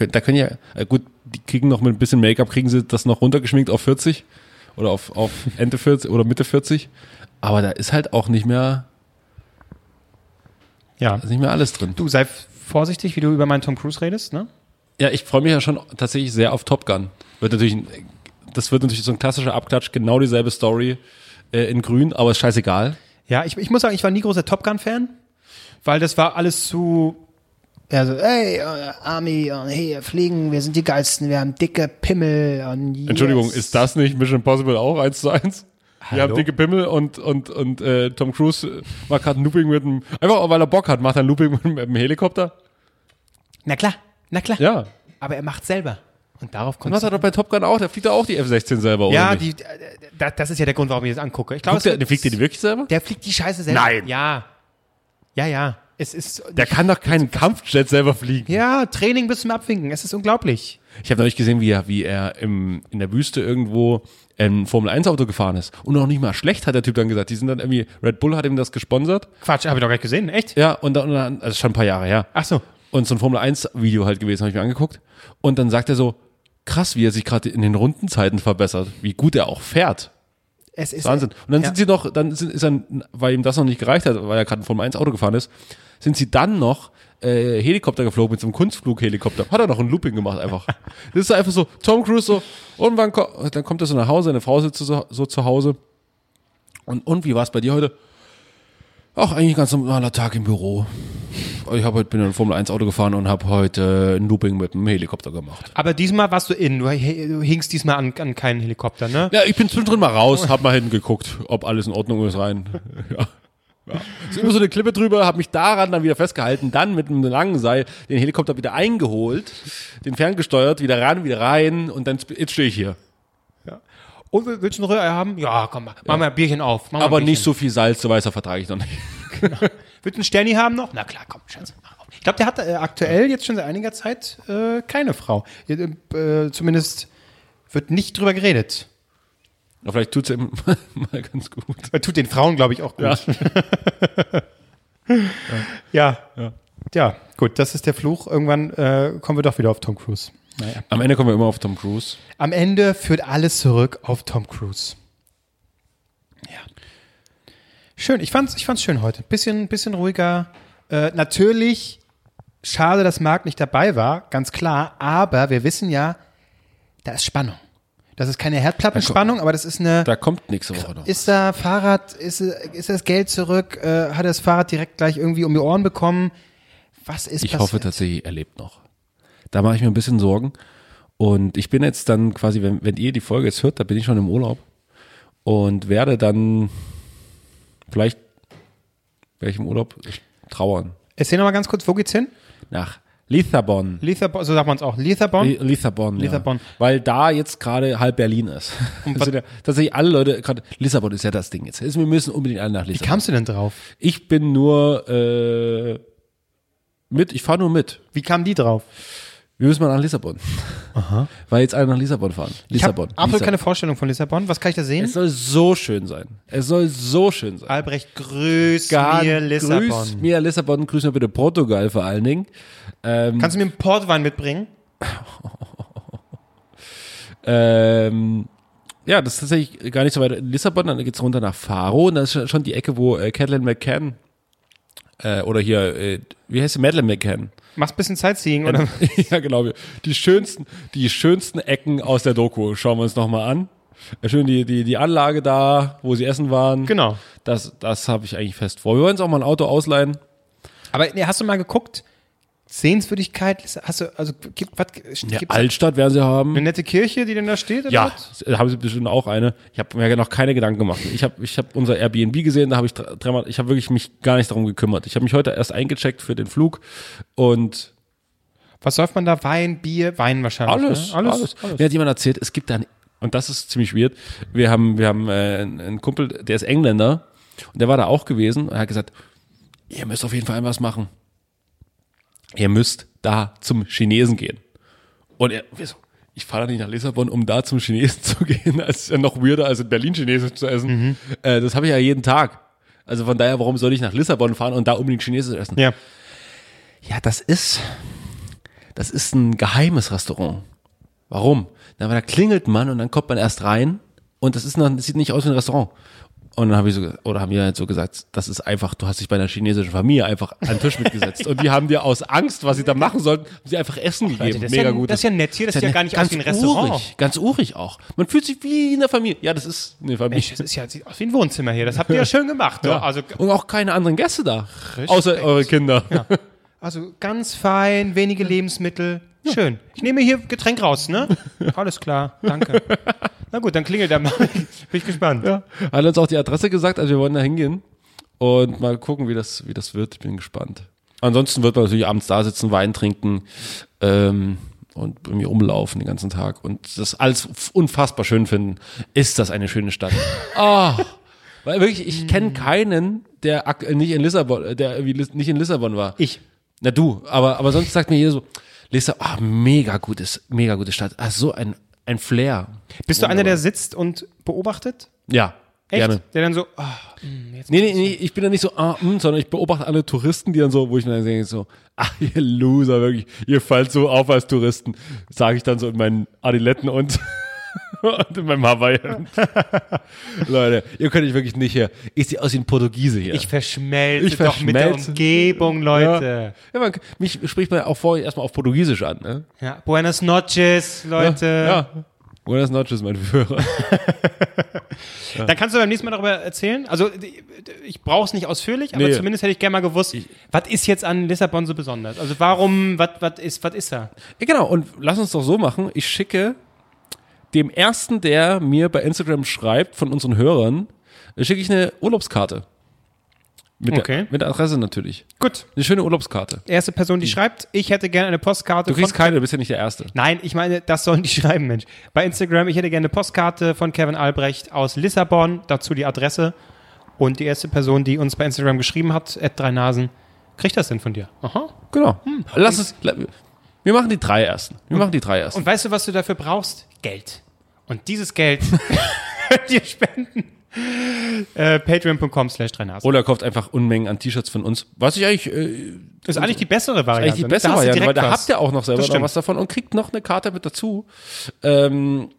Da können ja, äh, gut, die kriegen noch mit ein bisschen Make-up, kriegen sie das noch runtergeschminkt auf 40 oder auf, auf Ende 40 oder Mitte 40. Aber da ist halt auch nicht mehr, Ja. ist nicht mehr alles drin. Du sei vorsichtig, wie du über meinen Tom Cruise redest, ne? Ja, ich freue mich ja schon tatsächlich sehr auf Top Gun. Wird natürlich, das wird natürlich so ein klassischer Abklatsch, genau dieselbe Story äh, in grün, aber ist scheißegal. Ja, ich, ich muss sagen, ich war nie großer Top Gun-Fan, weil das war alles zu. Also, hey, äh, Army, hey, fliegen, wir sind die geilsten, wir haben dicke Pimmel und yes. Entschuldigung, ist das nicht Mission Impossible auch eins zu eins? Wir Hallo? haben dicke Pimmel und, und, und äh, Tom Cruise macht gerade ein Looping mit dem, einfach weil er Bock hat, macht er ein Looping mit, dem Helikopter. Na klar, na klar. Ja. Aber er macht selber. Und darauf Und kommt was hat er bei Top Gun auch? Der fliegt doch auch die F-16 selber, oder Ja, nicht? die, äh, da- das ist ja der Grund, warum ich das angucke. Ich glaube, Fliegt der, der fliegt der die wirklich selber? der fliegt die Scheiße selber. Nein. Ja. Ja, ja. Es ist. Der kann doch keinen Kampfjet selber fliegen. ja, Training bis zum Abwinken. Es ist unglaublich. Ich habe neulich gesehen, wie er, wie er im, in der Wüste irgendwo ein Formel-1-Auto gefahren ist. Und noch nicht mal schlecht, hat der Typ dann gesagt. Die sind dann irgendwie, Red Bull hat ihm das gesponsert. Quatsch, habe ich doch gar nicht gesehen. Echt? Ja, und dann, und dann also schon ein paar Jahre her. Ach so. Und so ein Formel-1-Video halt gewesen, habe ich mir angeguckt. Und dann sagt er so, krass, wie er sich gerade in den Rundenzeiten verbessert. Wie gut er auch fährt. Es ist Wahnsinn. Und dann ja. sind sie noch, dann sind, ist er, weil ihm das noch nicht gereicht hat, weil er gerade ein Formel 1 Auto gefahren ist, sind sie dann noch äh, Helikopter geflogen mit so einem Kunstflughelikopter. Hat er noch ein Looping gemacht einfach. Das ist einfach so, Tom Cruise so, und wann ko dann kommt er so nach Hause, eine Frau sitzt so, so zu Hause. Und, und wie war es bei dir heute? Ach, eigentlich ein ganz normaler Tag im Büro. Ich habe heute bin in ein Formel 1 Auto gefahren und habe heute ein Looping mit dem Helikopter gemacht. Aber diesmal warst du in. Du, du hingst diesmal an, an keinen Helikopter, ne? Ja, ich bin zwischendrin mal raus, hab mal hingeguckt, ob alles in Ordnung ist rein. Ja. Ja. Ist immer so eine Klippe drüber, habe mich daran dann wieder festgehalten, dann mit einem langen Seil den Helikopter wieder eingeholt, den ferngesteuert, wieder ran, wieder rein und dann jetzt stehe ich hier. Und willst du ein Rührei haben? Ja, komm, mach mal ein Bierchen auf. Mal Aber ein nicht Bierchen. so viel Salz, so weißer vertrage ich noch nicht. Willst du einen Sterni haben noch? Na klar, komm, Schatz. mach auf. Ich glaube, der hat äh, aktuell jetzt schon seit einiger Zeit äh, keine Frau. Äh, zumindest wird nicht drüber geredet. Aber vielleicht tut's ihm mal ganz gut. Weil tut den Frauen, glaube ich, auch gut. Ja. ja. ja. gut, das ist der Fluch. Irgendwann äh, kommen wir doch wieder auf Tom Cruise. Naja. Am Ende kommen wir immer auf Tom Cruise. Am Ende führt alles zurück auf Tom Cruise. Ja. Schön, ich fand's, ich fand's schön heute. Bisschen, bisschen ruhiger. Äh, natürlich, schade, dass Marc nicht dabei war, ganz klar, aber wir wissen ja, da ist Spannung. Das ist keine Herdplattenspannung, aber das ist eine. Da kommt nächste Woche noch. Ist da Fahrrad, ist, ist das Geld zurück? Äh, hat er das Fahrrad direkt gleich irgendwie um die Ohren bekommen? Was ist Ich passiert? hoffe tatsächlich, er lebt noch. Da mache ich mir ein bisschen Sorgen. Und ich bin jetzt dann quasi, wenn, wenn ihr die Folge jetzt hört, da bin ich schon im Urlaub und werde dann vielleicht werde ich im Urlaub trauern. Erzähl noch mal ganz kurz, wo geht's hin? Nach Lissabon. Lissabon, so sagt man es auch. Lissabon? Li- Lissabon, ja. Lissabon. Weil da jetzt gerade halb Berlin ist. Und ja, tatsächlich alle Leute, gerade Lissabon ist ja das Ding jetzt. Wir müssen unbedingt alle nach Wie Lissabon. kamst du denn drauf? Ich bin nur äh, mit, ich fahre nur mit. Wie kamen die drauf? Wir müssen mal nach Lissabon. Weil jetzt alle nach Lissabon fahren. Ich habe Lissabon. absolut Lissabon. keine Vorstellung von Lissabon. Was kann ich da sehen? Es soll so schön sein. Es soll so schön sein. Albrecht, grüß Gar- mir Lissabon. Grüß mir Lissabon, grüß mir bitte Portugal vor allen Dingen. Kannst du mir einen Portwein mitbringen? Ähm, ja, das ist tatsächlich gar nicht so weit in Lissabon, dann geht's runter nach Faro und das ist schon die Ecke, wo äh, Catelyn McCann äh, oder hier, äh, wie heißt sie, Madeleine McCann? Machst ein bisschen Sightseeing, oder? ja, genau. Die schönsten, die schönsten Ecken aus der Doku schauen wir uns nochmal an. Äh, Schön die, die, die Anlage da, wo sie essen waren. Genau. Das, das habe ich eigentlich fest vor. Wir wollen uns auch mal ein Auto ausleihen. Aber nee, hast du mal geguckt? Sehenswürdigkeit, hast du, also gibt was gibt's Altstadt werden sie haben. eine nette Kirche, die denn da steht? Oder Ja, was? da haben sie bestimmt auch eine. Ich habe mir noch keine Gedanken gemacht. Ich habe ich hab unser Airbnb gesehen, da habe ich dr- dreimal, ich habe wirklich mich gar nicht darum gekümmert. Ich habe mich heute erst eingecheckt für den Flug und Was säuft man da? Wein, Bier, Wein wahrscheinlich. alles, ne? alles, Mir hat jemand erzählt, es gibt dann und das ist ziemlich weird. Wir haben wir haben äh, einen einen Kumpel, der ist Engländer und der war da auch gewesen und er hat gesagt, ihr müsst auf jeden Fall was machen. Ihr müsst da zum Chinesen gehen. Und er, wir so, ich fahre nicht nach Lissabon, um da zum Chinesen zu gehen. Das ist ja noch weirder, als in Berlin Chinesisch zu essen. Äh, das habe ich ja jeden Tag. Also von daher, warum soll ich nach Lissabon fahren und da unbedingt Chinesisch essen? Ja. Ja, das ist, das ist ein geheimes Restaurant. Warum? Na, weil da klingelt man und dann kommt man erst rein und das ist noch, das sieht nicht aus wie ein Restaurant. Und dann habe ich so, oder haben die halt so gesagt, das ist einfach, du hast dich bei einer chinesischen Familie einfach an den Tisch mitgesetzt. und die haben dir aus Angst, was sie da machen sollten, haben sie einfach Essen gegeben. das ist Mega ja- gut. das ist ja nett hier, das sieht ja gar nicht aus ganz wie ein Restaurant. Urig, ganz urig auch. Man fühlt sich wie in der Familie. Ja, das ist eine Familie. Mensch, das ist ja, sieht aus wie ein Wohnzimmer hier. Das habt ihr ja schön gemacht. Ja. Also, und auch keine anderen Gäste da. Außer eure Kinder. also ganz fein, wenige Lebensmittel. Schön. Ich nehme hier Getränk raus, ne? Alles klar, danke. Na gut, dann klingelt er mal. Bin ich gespannt. Ja. Hat uns auch die Adresse gesagt, also wir wollen da hingehen und mal gucken, wie das, wie das wird. Ich bin gespannt. Ansonsten wird man natürlich abends da sitzen, Wein trinken ähm, und irgendwie rumlaufen den ganzen Tag und das alles unfassbar schön finden. Ist das eine schöne Stadt? Ah, weil wirklich, ich kenne keinen, der nicht in Lissabon, der nicht in Lissabon war. Ich. Na du, aber, aber sonst sagt mir jeder so, Lissabon, ah, mega gutes, mega gute Stadt. Ah, so ein, ein Flair. Bist du einer, der sitzt und beobachtet? Ja, Echt? gerne. Der dann so, ah, hm, jetzt Nee, nee, nee, ich bin da nicht so, ah, mm, sondern ich beobachte alle Touristen, die dann so, wo ich dann denke, so, ach, ihr Loser, wirklich, ihr fallt so auf als Touristen, sage ich dann so in meinen Adiletten und, und in meinem Hawaii. Leute, ihr könnt euch wirklich nicht hier, ich sehe aus wie ein Portugiese hier. ich verschmelze Ich doch mit der verschmelze. Umgebung, Leute. ja, man, mich spricht man auch vorher erstmal auf Portugiesisch an, ne? Ja. Buenas noches, Leute. Ja. Buenas noches, mein Führer. Dann kannst du beim nächsten Mal darüber erzählen. Also ich brauche es nicht ausführlich, aber Nee. zumindest hätte ich gerne mal gewusst, was ist jetzt an Lissabon so besonders? Also warum, was was ist, was ist da? Ja, genau, und lass uns doch so machen. Ich schicke dem ersten, der mir bei Instagram schreibt, von unseren Hörern, äh, schicke ich eine Urlaubskarte. Mit, Okay. der, mit der Adresse natürlich. Gut. Eine schöne Urlaubskarte. Erste Person, die schreibt, ich hätte gerne eine Postkarte Du kriegst keine, du bist ja nicht der Erste. Nein, ich meine, das sollen die schreiben, Mensch. Bei Instagram, ich hätte gerne eine Postkarte von Kevin Albrecht aus Lissabon, dazu die Adresse. Und die erste Person, die uns bei Instagram geschrieben hat, at drei Nasen, kriegt das denn von dir? Aha. Genau. Lass es. Wir machen die drei ersten. Wir machen die drei ersten. Und weißt du, was du dafür brauchst? Geld. Und dieses Geld könnt ihr spenden. Äh, Patreon.com slash. Oder kauft einfach Unmengen an T-Shirts von uns. Was ich eigentlich, äh, Das ist eigentlich die bessere Variante. eigentlich die bessere Variante, weil da habt ihr auch noch selber noch was davon und kriegt noch eine Karte mit dazu. Ähm,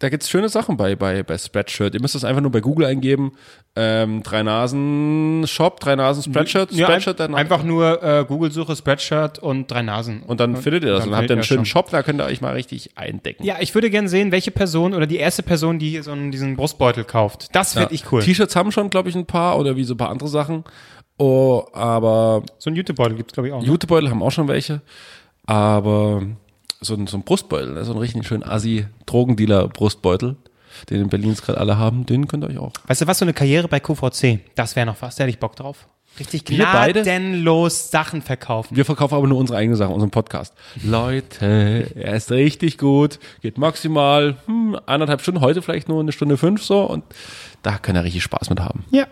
da gibt's schöne Sachen bei, bei, bei Spreadshirt. Ihr müsst das einfach nur bei Google eingeben. Ähm, drei Nasen Shop, drei Nasen Spreadshirt, Ja, Spreadshirt ein, dann einfach nur äh, Google-Suche, Spreadshirt und drei Nasen. und dann findet ihr das. dann Und dann habt ihr einen schönen schon. Shop, da könnt ihr euch mal richtig eindecken. Ja, ich würde gerne sehen, welche Person oder die erste Person, die so einen, diesen Brustbeutel kauft. Das finde ich cool. T-Shirts haben schon, glaube ich, ein paar oder wie so ein paar andere Sachen. Oh, aber So einen Jutebeutel gibt es, glaube ich, auch. Jutebeutel haben auch schon welche. Aber so ein, so ein Brustbeutel, ne, so ein richtig schön Assi-Drogendealer-Brustbeutel, den in Berlin gerade alle haben, den könnt ihr euch auch. Weißt du was, so eine Karriere bei QVC, das wäre noch was, da hätte ich Bock drauf. Richtig gnadenlos Sachen verkaufen. Wir verkaufen aber nur unsere eigene Sache, unseren Podcast. Leute, er ist richtig gut, geht maximal hm, eineinhalb Stunden, heute vielleicht nur eine Stunde fünf so und da könnt ihr richtig Spaß mit haben. Ja,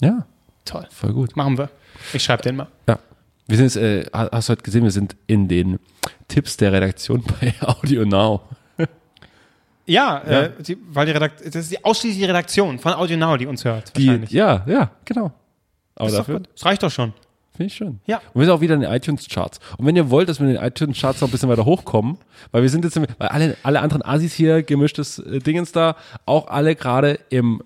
Ja, toll. voll gut. Machen wir. Ich schreibe den mal. Ja. Wir sind jetzt, äh, hast du heute gesehen, wir sind in den Tipps der Redaktion bei Audio Now. Ja, Äh, die, weil die Redakt das ist die ausschließliche Redaktion von Audio Now, die uns hört. Die, ja, ja, genau. Aber Ist dafür. Das reicht doch schon. finde ich schön. Ja. Und wir sind auch wieder in den iTunes-Charts. Und wenn ihr wollt, dass wir in den iTunes-Charts noch ein bisschen weiter hochkommen, weil wir sind jetzt, im- weil alle, alle anderen Asis hier, gemischtes äh, Dingens da, auch alle gerade im,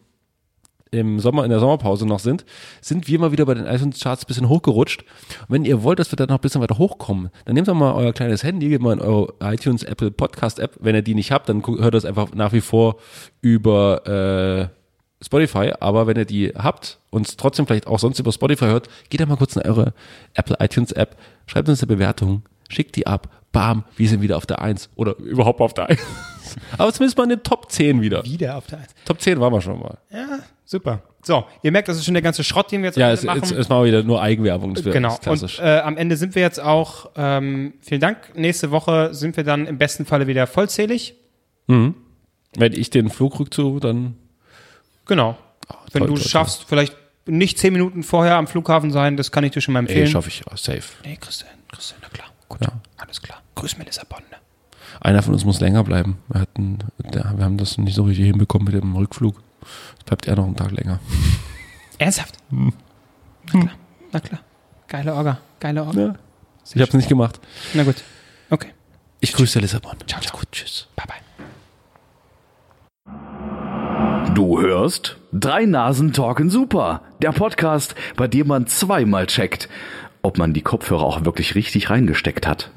im Sommer, in der Sommerpause noch sind, sind wir mal wieder bei den iTunes-Charts ein bisschen hochgerutscht. Und wenn ihr wollt, dass wir da noch ein bisschen weiter hochkommen, dann nehmt doch mal euer kleines Handy, geht mal in eure iTunes Apple Podcast App. Wenn ihr die nicht habt, dann hört das einfach nach wie vor über, äh, Spotify, aber wenn ihr die habt und es trotzdem vielleicht auch sonst über Spotify hört, geht da mal kurz in eure Apple iTunes App, schreibt uns eine Bewertung, schickt die ab, bam, wir sind wieder auf der 1 oder überhaupt auf der 1. aber zumindest mal in den Top 10 wieder. Wieder auf der Eins. Top 10 waren wir schon mal. Ja, super. So, ihr merkt, das ist schon der ganze Schrott, den wir jetzt Ja, es, machen. jetzt, jetzt wir wieder nur Eigenwerbung. Genau. Und äh, am Ende sind wir jetzt auch, ähm, vielen Dank. Nächste Woche sind wir dann im besten Falle wieder vollzählig. Wenn ich den Flug rückzu, dann Genau. Wenn toll, du toll, es schaffst, vielleicht nicht zehn Minuten vorher am Flughafen sein, das kann ich dir schon mal empfehlen. schaffe ich ja, safe. nee, Christian, Christian, na klar. Gut, Ja. alles klar. Grüß mir Lissabon. Ne? Einer von uns muss länger bleiben. Wir, hatten, wir haben das nicht so richtig hinbekommen mit dem Rückflug. Bleibt er noch einen Tag länger. Ernsthaft? Hm. Na klar, na klar. Geile Orga, geile Orga. Ja. Ich habe es nicht gemacht. Na gut. Okay. Ich grüße Lissabon. Ciao, ciao. Gut, tschüss. Bye, bye. Du hörst Drei Nasen talken super. Der Podcast, bei dem man zweimal checkt, ob man die Kopfhörer auch wirklich richtig reingesteckt hat.